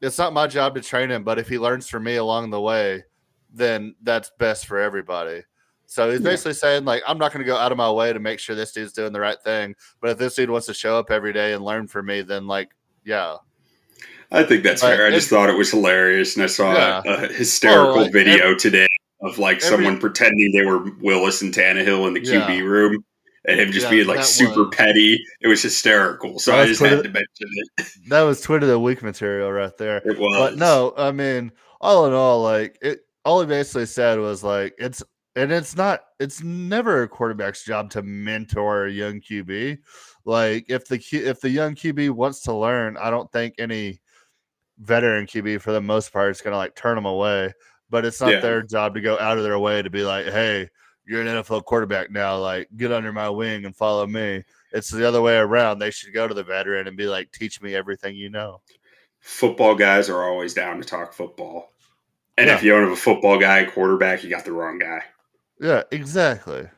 it's not my job to train him, but if he learns from me along the way, then that's best for everybody. So he's Yeah. basically saying, like, I'm not going to go out of my way to make sure this dude's doing the right thing. But if this dude wants to show up every day and learn from me, then, like, yeah, I think that's But fair. I just thought it was hilarious, and I saw Yeah. a, a hysterical Oh, like, video today of like every- someone pretending they were Willis and Tannehill in the Yeah. QB room, and him just Yeah, being like super was- petty. It was hysterical. So That I was just pretty- had to mention it. that was Twitter the week material right there. It was. But no, I mean, all in all, like it. All he basically said was like it's, and it's not. It's never a quarterback's job to mentor a young QB. Like if the Q, if the young QB wants to learn, I don't think any veteran QB for the most part is going to like turn them away. But it's not Yeah. their job to go out of their way to be like, hey, you're an NFL quarterback now. Like get under my wing and follow me. It's the other way around. They should go to the veteran and be like, teach me everything you know. football guys are always down to talk football. And Yeah. if you don't have a football guy quarterback, you got the wrong guy. Yeah, exactly.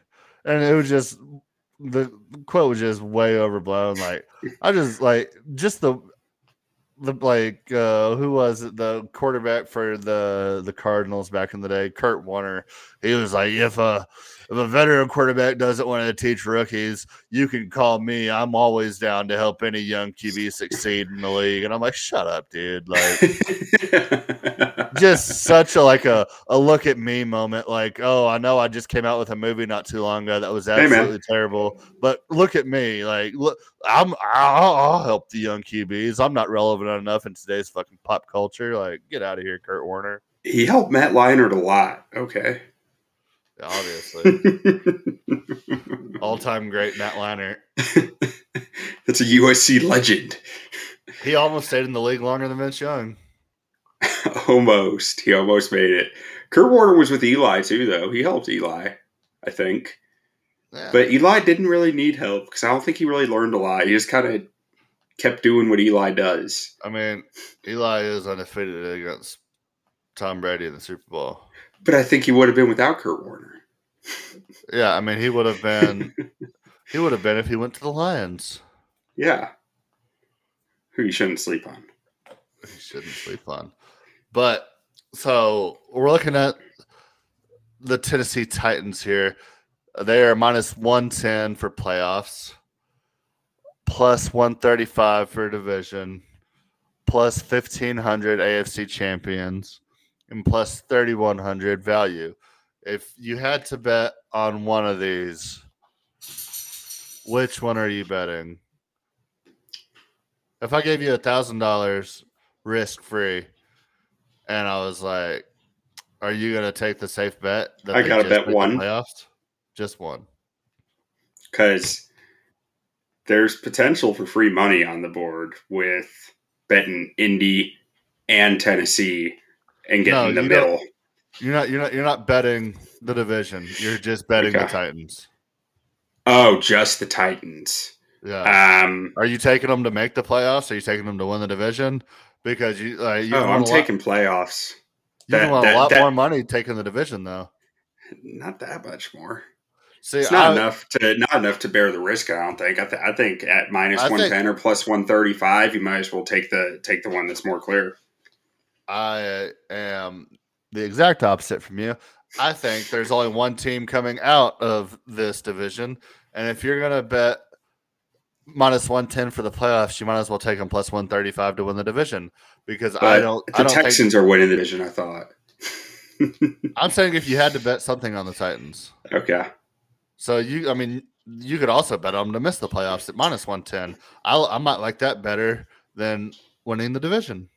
And it was just the quote was just way overblown. Like I just like just the the like uh who was it the quarterback for the the Cardinals back in the day, Kurt Warner. He was like, if a if a veteran quarterback doesn't want to teach rookies, you can call me. I'm always down to help any young QB succeed in the league. And I'm like, shut up, dude. Like just such a like a, a look at me moment like oh i know i just came out with a movie not too long ago that was absolutely terrible but look at me like look i'm I'll, I'll help the young qbs i'm not relevant enough in today's fucking pop culture like get out of here kurt warner he helped Matt Leinart a lot. Okay. Obviously all-time great matt leinart That's a USC legend. he almost stayed in the league longer than vince young almost. He almost made it. Kurt Warner was with Eli too, though. He helped Eli, I think. yeah. But Eli didn't really need help because I don't think he really learned a lot. He just kind of kept doing what Eli does. i mean eli is undefeated against tom brady in the super bowl But I think he would have been without Kurt Warner. Yeah i mean he would have been he would have been if he went to the lions Yeah. Who you shouldn't sleep on. he shouldn't sleep on. But so we're looking at the Tennessee Titans here. They are minus 110 for playoffs, plus 135 for division, plus 1500 AFC champions, and plus 3100 value. If you had to bet on one of these, which one are you betting? If I gave you a thousand dollars risk free, and I was like, Are you gonna take the safe bet? I gotta bet one. playoffs. Just one. because there's potential for free money on the board with betting Indy and Tennessee and getting No, the you don't- middle. You're not. You're not. You're not betting the division. You're just betting the Titans. Oh, just the Titans. Yeah. Um, Are you taking them to make the playoffs? Are you taking them to win the division? Because you, uh, you oh, I'm lot- taking playoffs. You that- want that- a lot that- more money taking the division, though. Not that much more. See, It's not I, enough to not enough to bear the risk. I don't think. I, th- I think at minus I think- one ten or plus one thirty five, you might as well take the take the one that's more clear. I am the exact opposite from you. I think there's only one team coming out of this division, and if you're gonna bet minus one ten for the playoffs, you might as well take them plus one thirty five to win the division because I don't. the I don't Texans are winning the division. I thought. I'm saying if you had to bet something on the Titans, Okay. so you, I mean, you could also bet them to miss the playoffs at minus one ten. I I might like that better than winning the division.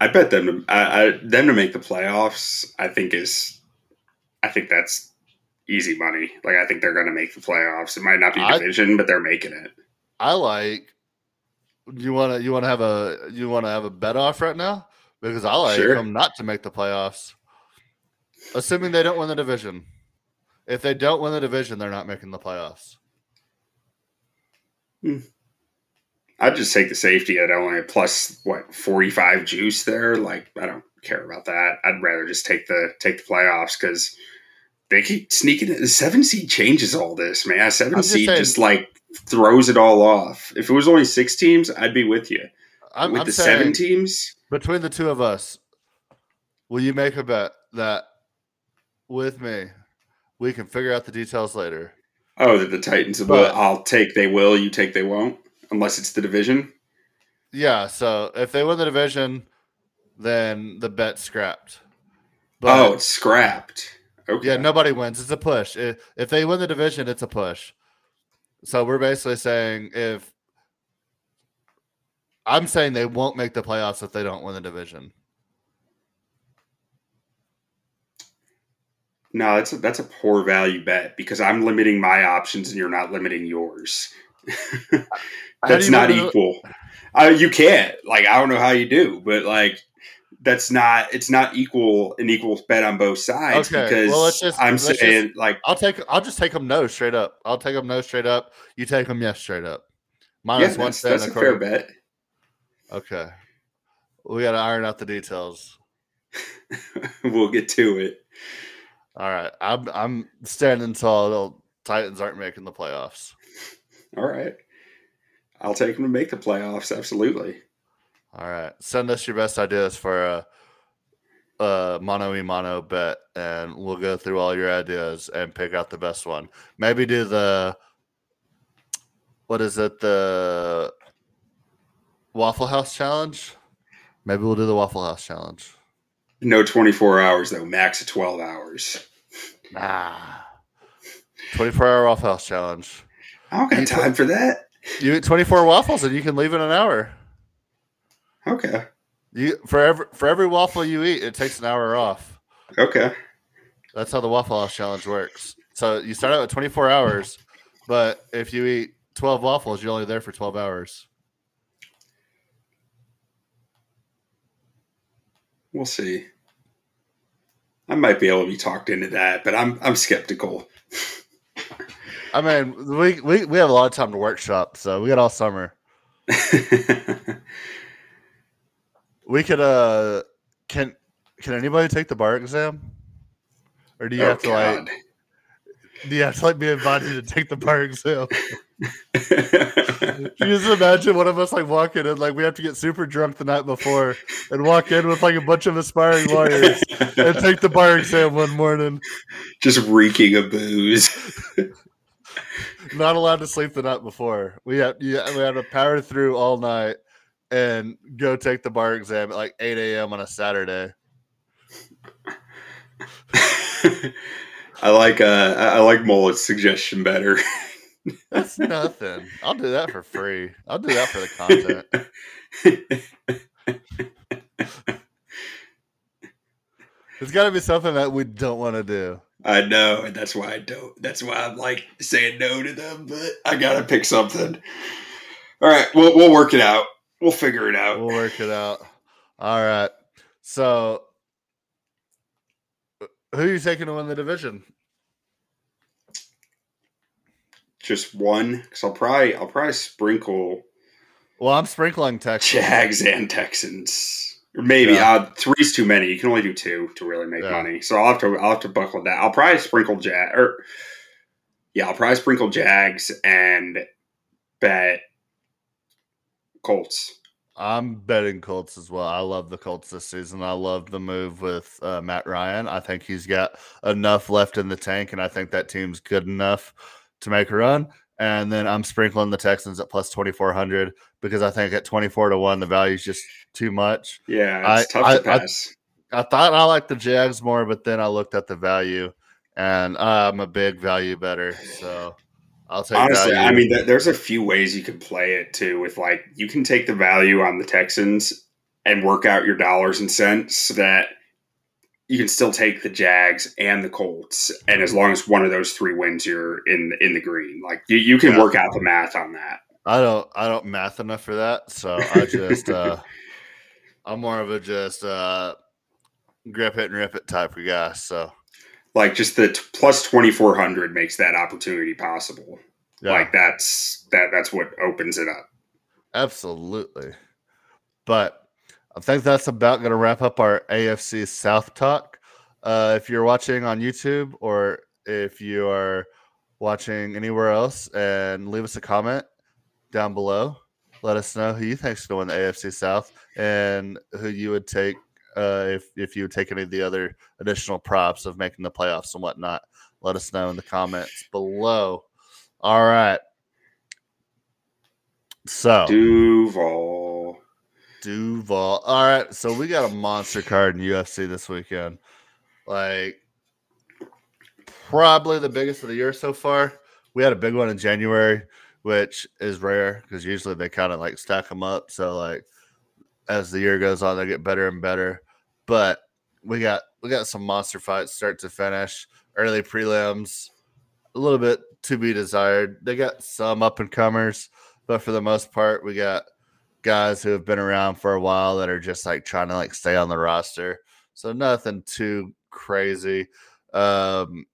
I bet them to I, I, them to make the playoffs. I think is, I think that's easy money. Like I think they're going to make the playoffs. It might not be I- division, but they're making it. I like. You want to you want to have a you want to have a bet off right now because I like Sure. them not to make the playoffs, assuming they don't win the division. If they don't win the division, they're not making the playoffs. Hmm. I'd just take the safety at only plus what forty five juice there. Like I don't care about that. I'd rather just take the take the playoffs because they keep sneaking it. The seven seed changes all this, man. Seven just seed saying- just like throws it all off. If it was only six teams, I'd be with you. I'm, with I'm the seven teams, between the two of us, will you make a bet that with me we can figure out the details later? oh, that the Titans will. I'll take. They will. You take. They won't. Unless it's the division. Yeah. So if they win the division, then the bet's scrapped. oh, it's scrapped. Okay. Yeah, nobody wins. It's a push. If they win the division, it's a push. So we're basically saying if I'm saying they won't make the playoffs if they don't win the division. No, that's a, that's a poor value bet because I'm limiting my options and you're not limiting yours. That's not equal. Uh, you can't. Like I don't know how you do, but like that's not. It's not equal an equal bet on both sides Okay, because well, let's just- I'm let's just- saying like I'll take I'll just take them no straight up. I'll take them no straight up. You take them yes straight up. yeah, Minus one that's, that's a fair bet. Okay. We got to iron out the details. we'll get to it. All right. I'm I'm standing tall. The Titans aren't making the playoffs. All right, I'll take them to make the playoffs. Absolutely. All right. Send us your best ideas for a, a mono e mono bet, and we'll go through all your ideas and pick out the best one. Maybe do the what is it? The Waffle House challenge. Maybe we'll do the Waffle House challenge. No 24 hours though. Max of 12 hours. Nah. 24 hour Waffle House challenge. I don't got You time for that. You eat 24 waffles and you can leave in an hour. Okay. You for every for every waffle you eat, it takes an hour off. Okay. That's how the Waffle House challenge works. So you start out with 24 hours, but if you eat 12 waffles, you're only there for 12 hours. We'll see. I might be able to be talked into that, but I'm I'm skeptical. I mean, we, we, we have a lot of time to workshop, so we got all summer. We could uh can can anybody take the bar exam? Or do you oh have to like God. do you have to like be invited to take the bar exam? You just imagine one of us like walking in, like we have to get super drunk the night before and walk in with like a bunch of aspiring lawyers and take the bar exam one morning. Just reeking of booze. Not allowed to sleep the night before. We have yeah, we have to power through all night and go take the bar exam at like eight a.m. on a Saturday. I like uh I like Mullet's suggestion better. That's nothing. I'll do that for free. I'll do that for the content. It's got to be something that we don't want to do. I know, and that's why I don't. That's why I'm like saying no to them. But I gotta pick something. All right, we'll we'll work it out. We'll figure it out. We'll work it out. All right. So, who are you taking to win the division? Just one, because I'll probably I'll probably sprinkle Well, I'm sprinkling Texas. Jags and Texans. Or maybe Yeah. uh, three's too many. You can only do two to really make Yeah. money. So I'll have to I'll have to buckle that. I'll probably sprinkle Jag or yeah, I'll probably sprinkle Jags and bet Colts. I'm betting Colts as well. I love the Colts this season. I love the move with uh, Matt Ryan. I think he's got enough left in the tank, and I think that team's good enough to make a run. And then I'm sprinkling the Texans at plus 2,400 because I think at 24 to 1, the value is just too much. Yeah, it's I- tough to I- pass. I thought I liked the Jags more, but then I looked at the value, and I'm a big value better. So I'll take Honestly, value. I mean, th- there's a few ways you can play it too. With like, you can take the value on the Texans and work out your dollars and cents so that you can still take the Jags and the Colts, and as long as one of those three wins, you're in in the green. Like, you, you can Yeah. work out the math on that. I don't I don't math enough for that. So I just uh I'm more of a just uh grip it and rip it type of guy. So Like, just the t- plus twenty four hundred makes that opportunity possible. yeah, Like, that's that that's what opens it up. absolutely. But I think that's about gonna wrap up our AFC South talk. Uh if you're watching on YouTube or if you are watching anywhere else and leave us a comment down below. Let us know who you think's going to win the AFC South and who you would take uh, if if you would take any of the other additional props of making the playoffs and whatnot. Let us know in the comments below. All right. So Duval. Duval. All right. So we got a monster card in UFC this weekend. Like probably the biggest of the year so far. We had a big one in January, which is rare because usually they kind of like stack them up. So like as the year goes on, they get better and better. But we got we got some monster fights start to finish. Early prelims, a little bit to be desired. They got some up and comers, but for the most part, we got guys who have been around for a while that are just like trying to like stay on the roster. So nothing too crazy. Um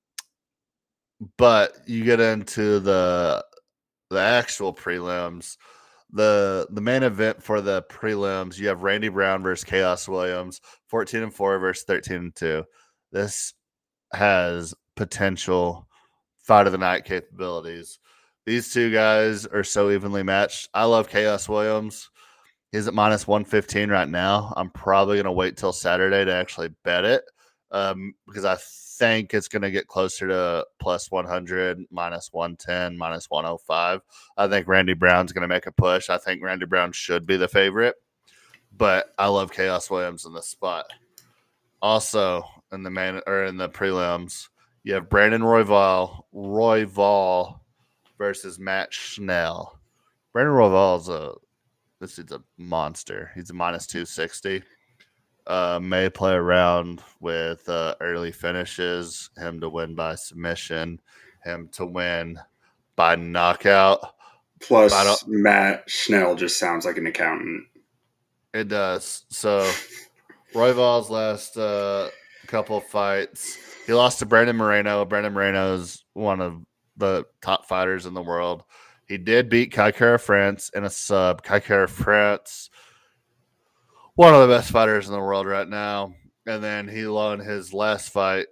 but you get into the the actual prelims. The the main event for the prelims, you have Randy Brown versus Khaos Williams, 14 and 4 versus 13 and 2. This has potential fight of the night capabilities. These two guys are so evenly matched. I love Khaos Williams. He's at minus 115 right now. I'm probably going to wait till Saturday to actually bet it um, because I think it's going to get closer to plus 100, minus 110, minus 105. I think Randy Brown's going to make a push. I think Randy Brown should be the favorite, but I love Khaos Williams in this spot. Also, in the main or in the prelims, you have Brandon Royval, Royval versus Matt Schnell. Brandon Royval is a this is a monster. He's a minus 260. Uh, may play around with uh, early finishes, him to win by submission, him to win by knockout. Plus, Matt Schnell just sounds like an accountant. It does. So, Royval's last uh, couple of fights, he lost to Brandon Moreno. Brandon Moreno is one of the top fighters in the world. He did beat Kai Kara-France in a sub. Kai Kara-France, one of the best fighters in the world right now. And then he won his last fight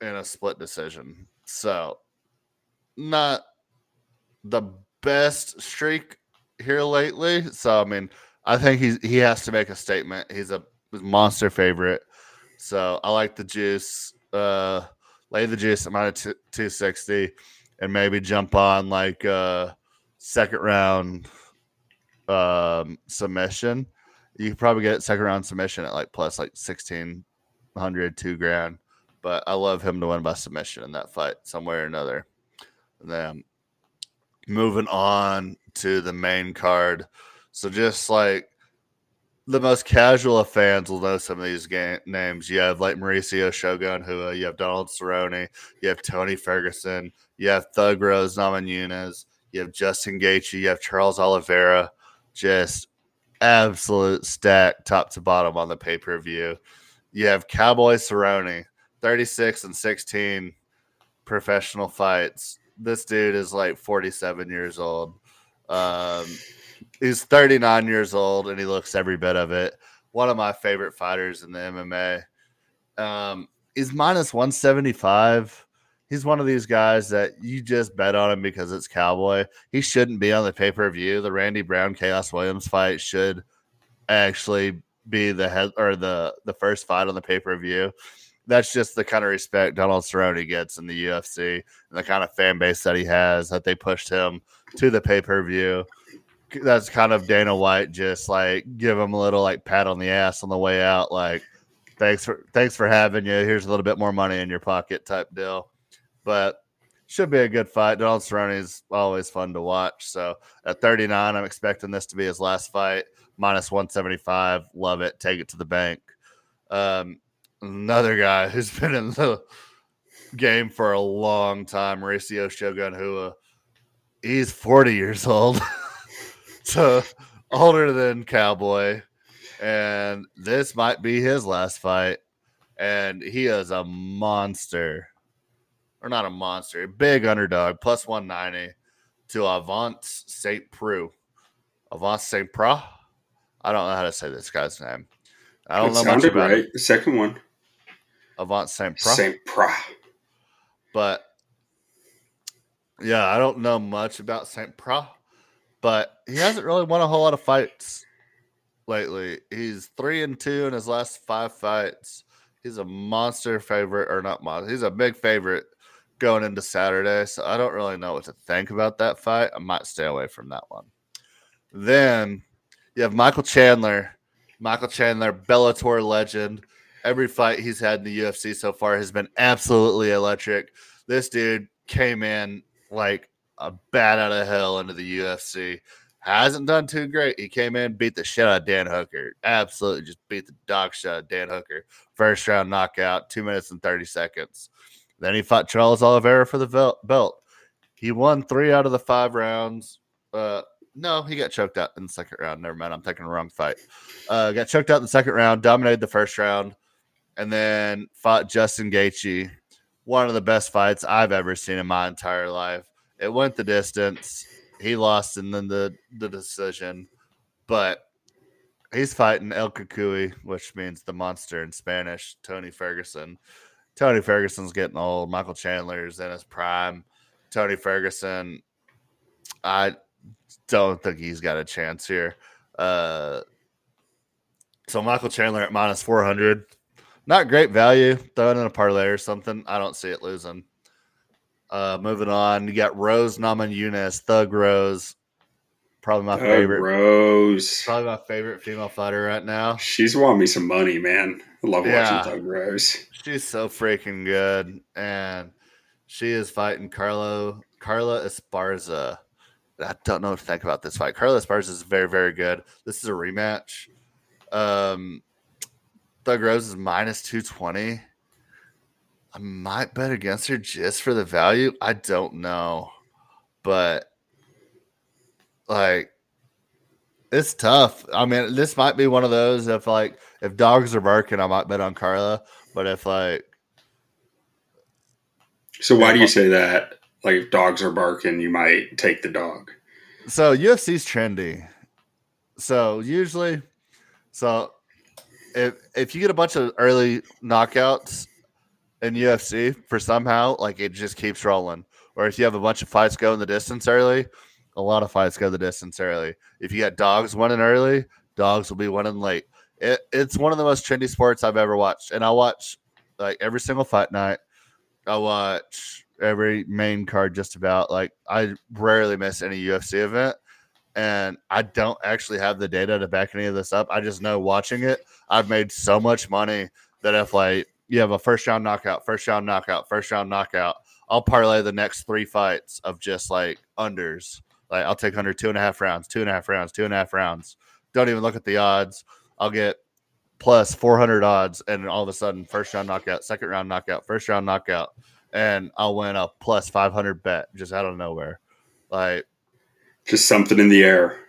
in a split decision. So, not the best streak here lately. So, I mean, I think he's he has to make a statement. He's a monster favorite. So I like the juice. Uh lay the juice I'm at minus two- 260 and maybe jump on like uh second round um submission. You could probably get second round submission at like plus like 1600, two grand. But I love him to win by submission in that fight, some way or another. And then moving on to the main card. So just like the most casual of fans will know some of these ga- names. You have like Mauricio Shogun Rua, you have Donald Cerrone, you have Tony Ferguson, you have Thug Rose Namajunas, you have Justin Gaethje, you have Charles Oliveira. Just absolute stack top to bottom on the pay per view. You have Cowboy Cerrone, 36 and 16 professional fights. This dude is like 47 years old. Um, he's 39 years old and he looks every bit of it. One of my favorite fighters in the MMA. Um, he's minus 175. He's one of these guys that you just bet on him because it's Cowboy. He shouldn't be on the pay per view. The Randy Brown Khaos Williams fight should actually be the head or the the first fight on the pay per view. That's just the kind of respect Donald Cerrone gets in the UFC and the kind of fan base that he has that they pushed him to the pay per view. That's kind of Dana White just like give him a little like pat on the ass on the way out, like thanks for thanks for having you. Here's a little bit more money in your pocket type deal. But should be a good fight. Donald Cerrone is always fun to watch. So at 39, I'm expecting this to be his last fight. Minus 175. Love it. Take it to the bank. Um, another guy who's been in the game for a long time, Mauricio Shogun Rua. He's 40 years old. so older than Cowboy. And this might be his last fight. And he is a monster. Or not a monster, a big underdog, plus 190 to Avance St. Preux. Avance St. Preux? I don't know how to say this guy's name. I don't It know much about right. it. The second one, Avant St. Preux. Saint Pra. but yeah, I don't know much about St. Pra, but he hasn't really won a whole lot of fights lately. He's three and two in his last five fights. He's a monster favorite, or not monster. He's a big favorite going into Saturday. So I don't really know what to think about that fight. I might stay away from that one. Then you have Michael Chandler. Michael Chandler, Bellator legend. Every fight he's had in the UFC so far has been absolutely electric. This dude came in like a bat out of hell into the UFC. Hasn't done too great. He came in, beat the shit out of Dan Hooker. Absolutely just beat the dog shit out of Dan Hooker. First round knockout, two minutes and 30 seconds. Then he fought Charles Oliveira for the belt. He won three out of the five rounds. Uh, no, he got choked out in the second round. Never mind. I'm taking the wrong fight. Uh, got choked out in the second round, dominated the first round, and then fought Justin Gaethje. One of the best fights I've ever seen in my entire life. It went the distance. He lost and then the, the decision, but he's fighting El Cucuy, which means the monster in Spanish, Tony Ferguson. Tony Ferguson's getting old. Michael Chandler's in his prime. Tony Ferguson, I don't think he's got a chance here. Uh, so Michael Chandler at minus 400. Not great value. Throw it in a parlay or something. I don't see it losing. Uh, moving on, you got Rose Namajunas, Thug Rose. Probably my Doug favorite. Rose. Probably my favorite female fighter right now. She's won me some money, man. I love Yeah. watching Thug Rose. She's so freaking good, and she is fighting Carlo Carla Esparza. I don't know what to think about this fight. Carla Esparza is very, very good. This is a rematch. Um, Thug Rose is minus two twenty. I might bet against her just for the value. I don't know, but like it's tough. I mean, this might be one of those if like if dogs are barking, I might bet on Carla. But if like So why do you say that? Like if dogs are barking, you might take the dog. so UFC's trendy. So usually so if if you get a bunch of early knockouts in UFC for somehow like it just keeps rolling. Or if you have a bunch of fights go in the distance early, a lot of fights go the distance early. If you got dogs winning early, dogs will be winning late. It, it's one of the most trendy sports I've ever watched, and I watch like every single fight night. I watch every main card just about. Like I rarely miss any UFC event, and I don't actually have the data to back any of this up. I just know watching it, I've made so much money that if like you have a first round knockout, first round knockout, first round knockout, I'll parlay the next three fights of just like unders. Like I'll take under two and a half rounds, two and a half rounds, two and a half rounds. Don't even look at the odds. I'll get plus 400 odds, and all of a sudden, first round knockout, second round knockout, first round knockout, and I'll win a plus 500 bet just out of nowhere. Like, Just something in the air.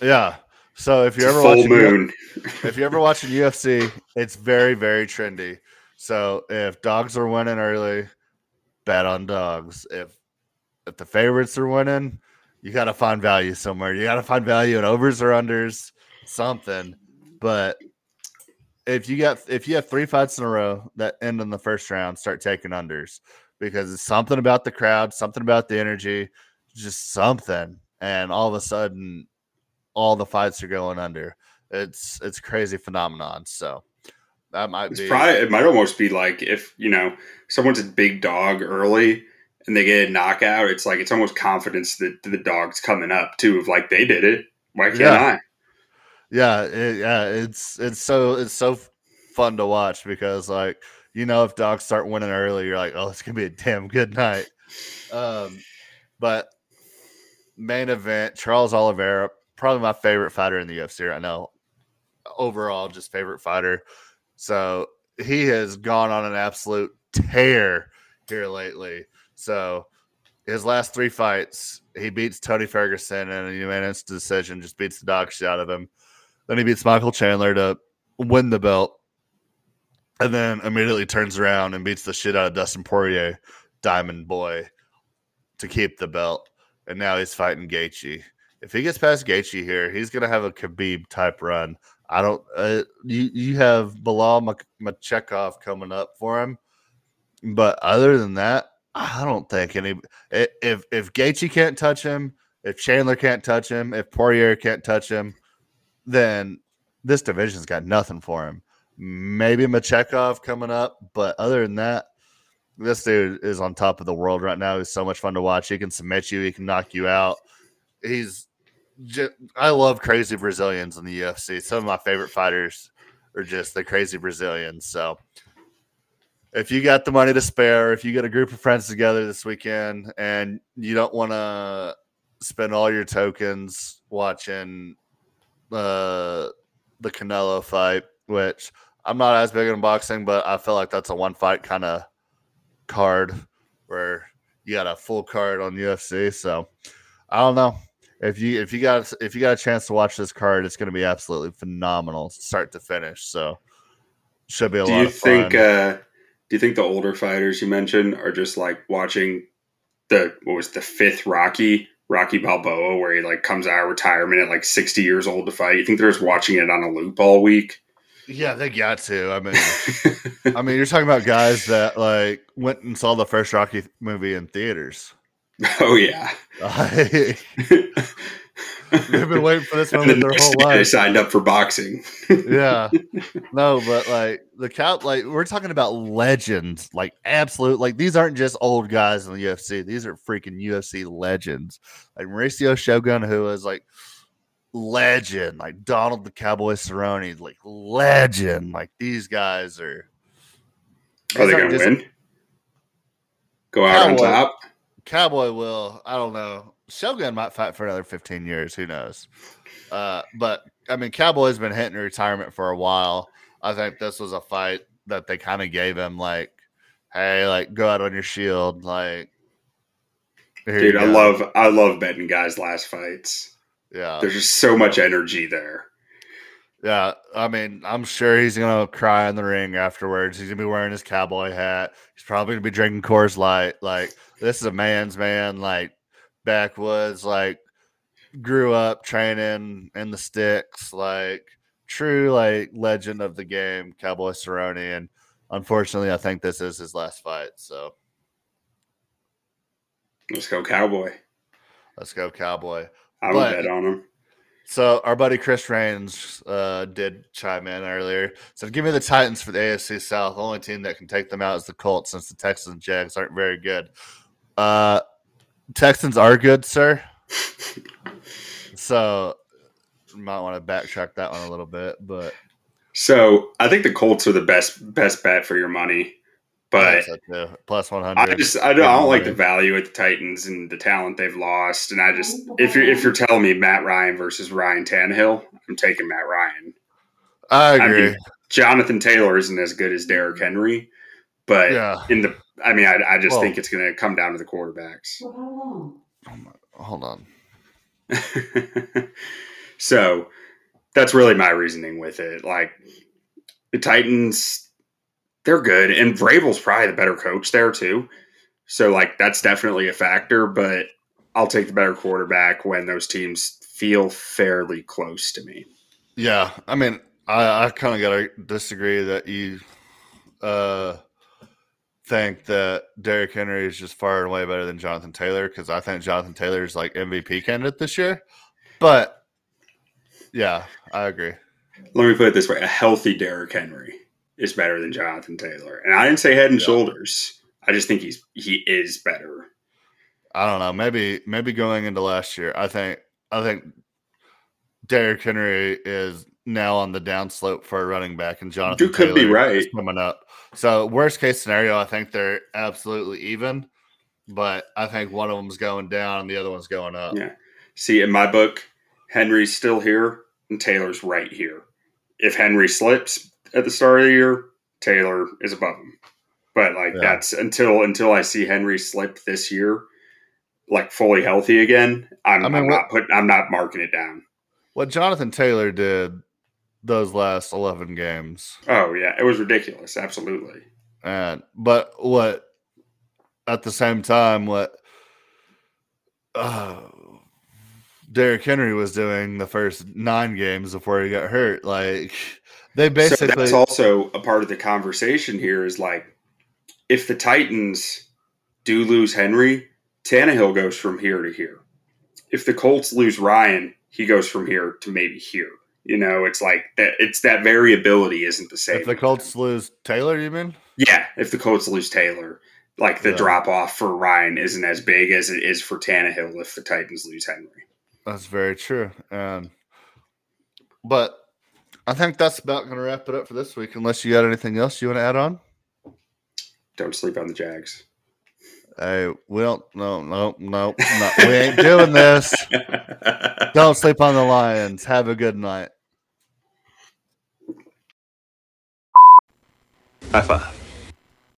yeah. So if you're a ever full watching, moon. if you're ever watching UFC, it's very, very trendy. So if dogs are winning early, bet on dogs. If if the favorites are winning, you got to find value somewhere. You got to find value in overs or unders, something. But if you got if you have three fights in a row that end in the first round, start taking unders because it's something about the crowd, something about the energy, just something, and all of a sudden, all the fights are going under. It's it's crazy phenomenon. So that might It's be probably it might almost be like if you know someone's a big dog early and they get a knockout. It's like it's almost confidence that the dog's coming up too. Of like they did it. Why can't Yeah. I? yeah it, yeah it's it's so it's so fun to watch because like you know if dogs start winning early you're like oh it's gonna be a damn good night um but main event charles oliveira probably my favorite fighter in the ufc right now overall just favorite fighter so he has gone on an absolute tear here lately so his last three fights he beats tony ferguson in a unanimous decision just beats the dog shit out of him then he beats Michael Chandler to win the belt. And then immediately turns around and beats the shit out of Dustin Poirier, Diamond Boy, to keep the belt. And now he's fighting Gaethje. If he gets past Gaethje here, he's gonna have a Khabib type run. I don't. Uh, you you have Bilal Makhachev coming up for him, but other than that, I don't think any. If if Gaethje can't touch him, if Chandler can't touch him, if Poirier can't touch him, then this division's got nothing for him. Maybe Makhachev coming up, but other than that, this dude is on top of the world right now. He's so much fun to watch. He can submit you, he can knock you out. He's I love crazy Brazilians in the UFC. Some of my favorite fighters are just the crazy Brazilians. So if you got the money to spare, if you get a group of friends together this weekend and you don't want to spend all your tokens watching uh, the Canelo fight, which I'm not as big in boxing, but I feel like that's a one fight kind of card where you got a full card on UFC. So I don't know if you if you got if you got a chance to watch this card, it's going to be absolutely phenomenal, start to finish. So should be a Do lot you of fun. think? Uh, do you think the older fighters you mentioned are just like watching the what was the fifth Rocky, Rocky Balboa, where he like comes out of retirement at like sixty years old to fight? You think they're just watching it on a loop all week? yeah, they got to. I mean, I mean, you're talking about guys that like went and saw the first Rocky movie in theaters. oh yeah. They've been waiting for this moment the their whole day they life. signed up for boxing. yeah. No, but like the count, like we're talking about legends, like absolute, like these aren't just old guys in the UFC. These are freaking UFC legends, like Mauricio Shogun, who is like legend, like Donald the Cowboy Cerrone, like legend. Like these guys are. Are they gonna just- win? Go out on top? Cowboy will. I don't know. Shogun might fight for another 15 years. Who knows? Uh, but I mean, Cowboy's been hitting retirement for a while. I think this was a fight that they kind of gave him, like, hey, like, go out on your shield. Like, Dude, I love I love betting guys' last fights. Yeah. There's just so much energy there. Yeah. I mean, I'm sure he's going to cry in the ring afterwards. He's going to be wearing his cowboy hat. He's probably going to be drinking Coors Light. Like, this is a man's man. Like, backwoods, like, grew up training in the sticks, like true like legend of the game, Cowboy Cerrone. And unfortunately, I think this is his last fight. So Let's go Cowboy. let's go, Cowboy. I would bet on him. So our buddy Chris Rains uh, did chime in earlier. Said, "Give me the Titans for the AFC South. The only team that can take them out is the Colts, since the Texans and Jags aren't very good. Uh, Texans are good, sir. So might want to backtrack that one a little bit, but So I think the Colts are the best best bet for your money. I But think so too. plus one I hundred. just I don't, I don't like the value at the Titans and the talent they've lost. And I just if you're if you're telling me Matt Ryan versus Ryan Tannehill, I'm taking Matt Ryan. I I agree. mean, Jonathan Taylor isn't as good as Derrick Henry, but yeah. in the, I mean, I, I just Well- think it's going to come down to the quarterbacks. Oh hold on. so that's really my reasoning with it. Like the Titans, they're good, and Vrabel's probably the better coach there too. So like that's definitely a factor, but I'll take the better quarterback when those teams feel fairly close to me. Yeah, I mean, I, I kind of gotta disagree that you uh, think that Derrick Henry is just far and away better than Jonathan Taylor because I think Jonathan Taylor is like MVP candidate this year. But yeah, I agree. Let me put it this way: a healthy Derrick Henry is better than Jonathan Taylor, and I didn't say head and Yeah. shoulders. I just think he's he is better. I don't know. Maybe maybe going into last year, I think I think Derrick Henry is now on the downslope for a running back, and Jonathan You could be Taylor right. is coming up. So worst case scenario, I think they're absolutely even, but I think one of them's going down and the other one's going up. Yeah. See, in my book, Henry's still here and Taylor's right here. If Henry slips at the start of the year, Taylor is above him. But like Yeah. that's until until I see Henry slip this year, like fully healthy again. I'm, I mean, I'm what- not putting. I'm not marking it down. What Jonathan Taylor did those last eleven games, Oh yeah, it was ridiculous. Absolutely. and but what at the same time what uh, Derrick Henry was doing the first nine games before he got hurt, like they so basically that's also a part of the conversation here. Is like if the Titans do lose Henry, Tannehill goes from here to here. If the Colts lose Ryan, he goes from here to maybe here. You know, it's like that. It's that variability isn't the same. if the Colts lose Taylor, you mean? yeah, if the Colts lose Taylor, like the Yeah. drop off for Ryan isn't as big as it is for Tannehill if the Titans lose Henry. That's very true. And but I think that's about going to wrap it up for this week. Unless you got anything else you want to add on? Don't sleep on the Jags. Hey, we don't. No, no, no, no. We ain't doing this. Don't sleep on the Lions. Have a good night. High five.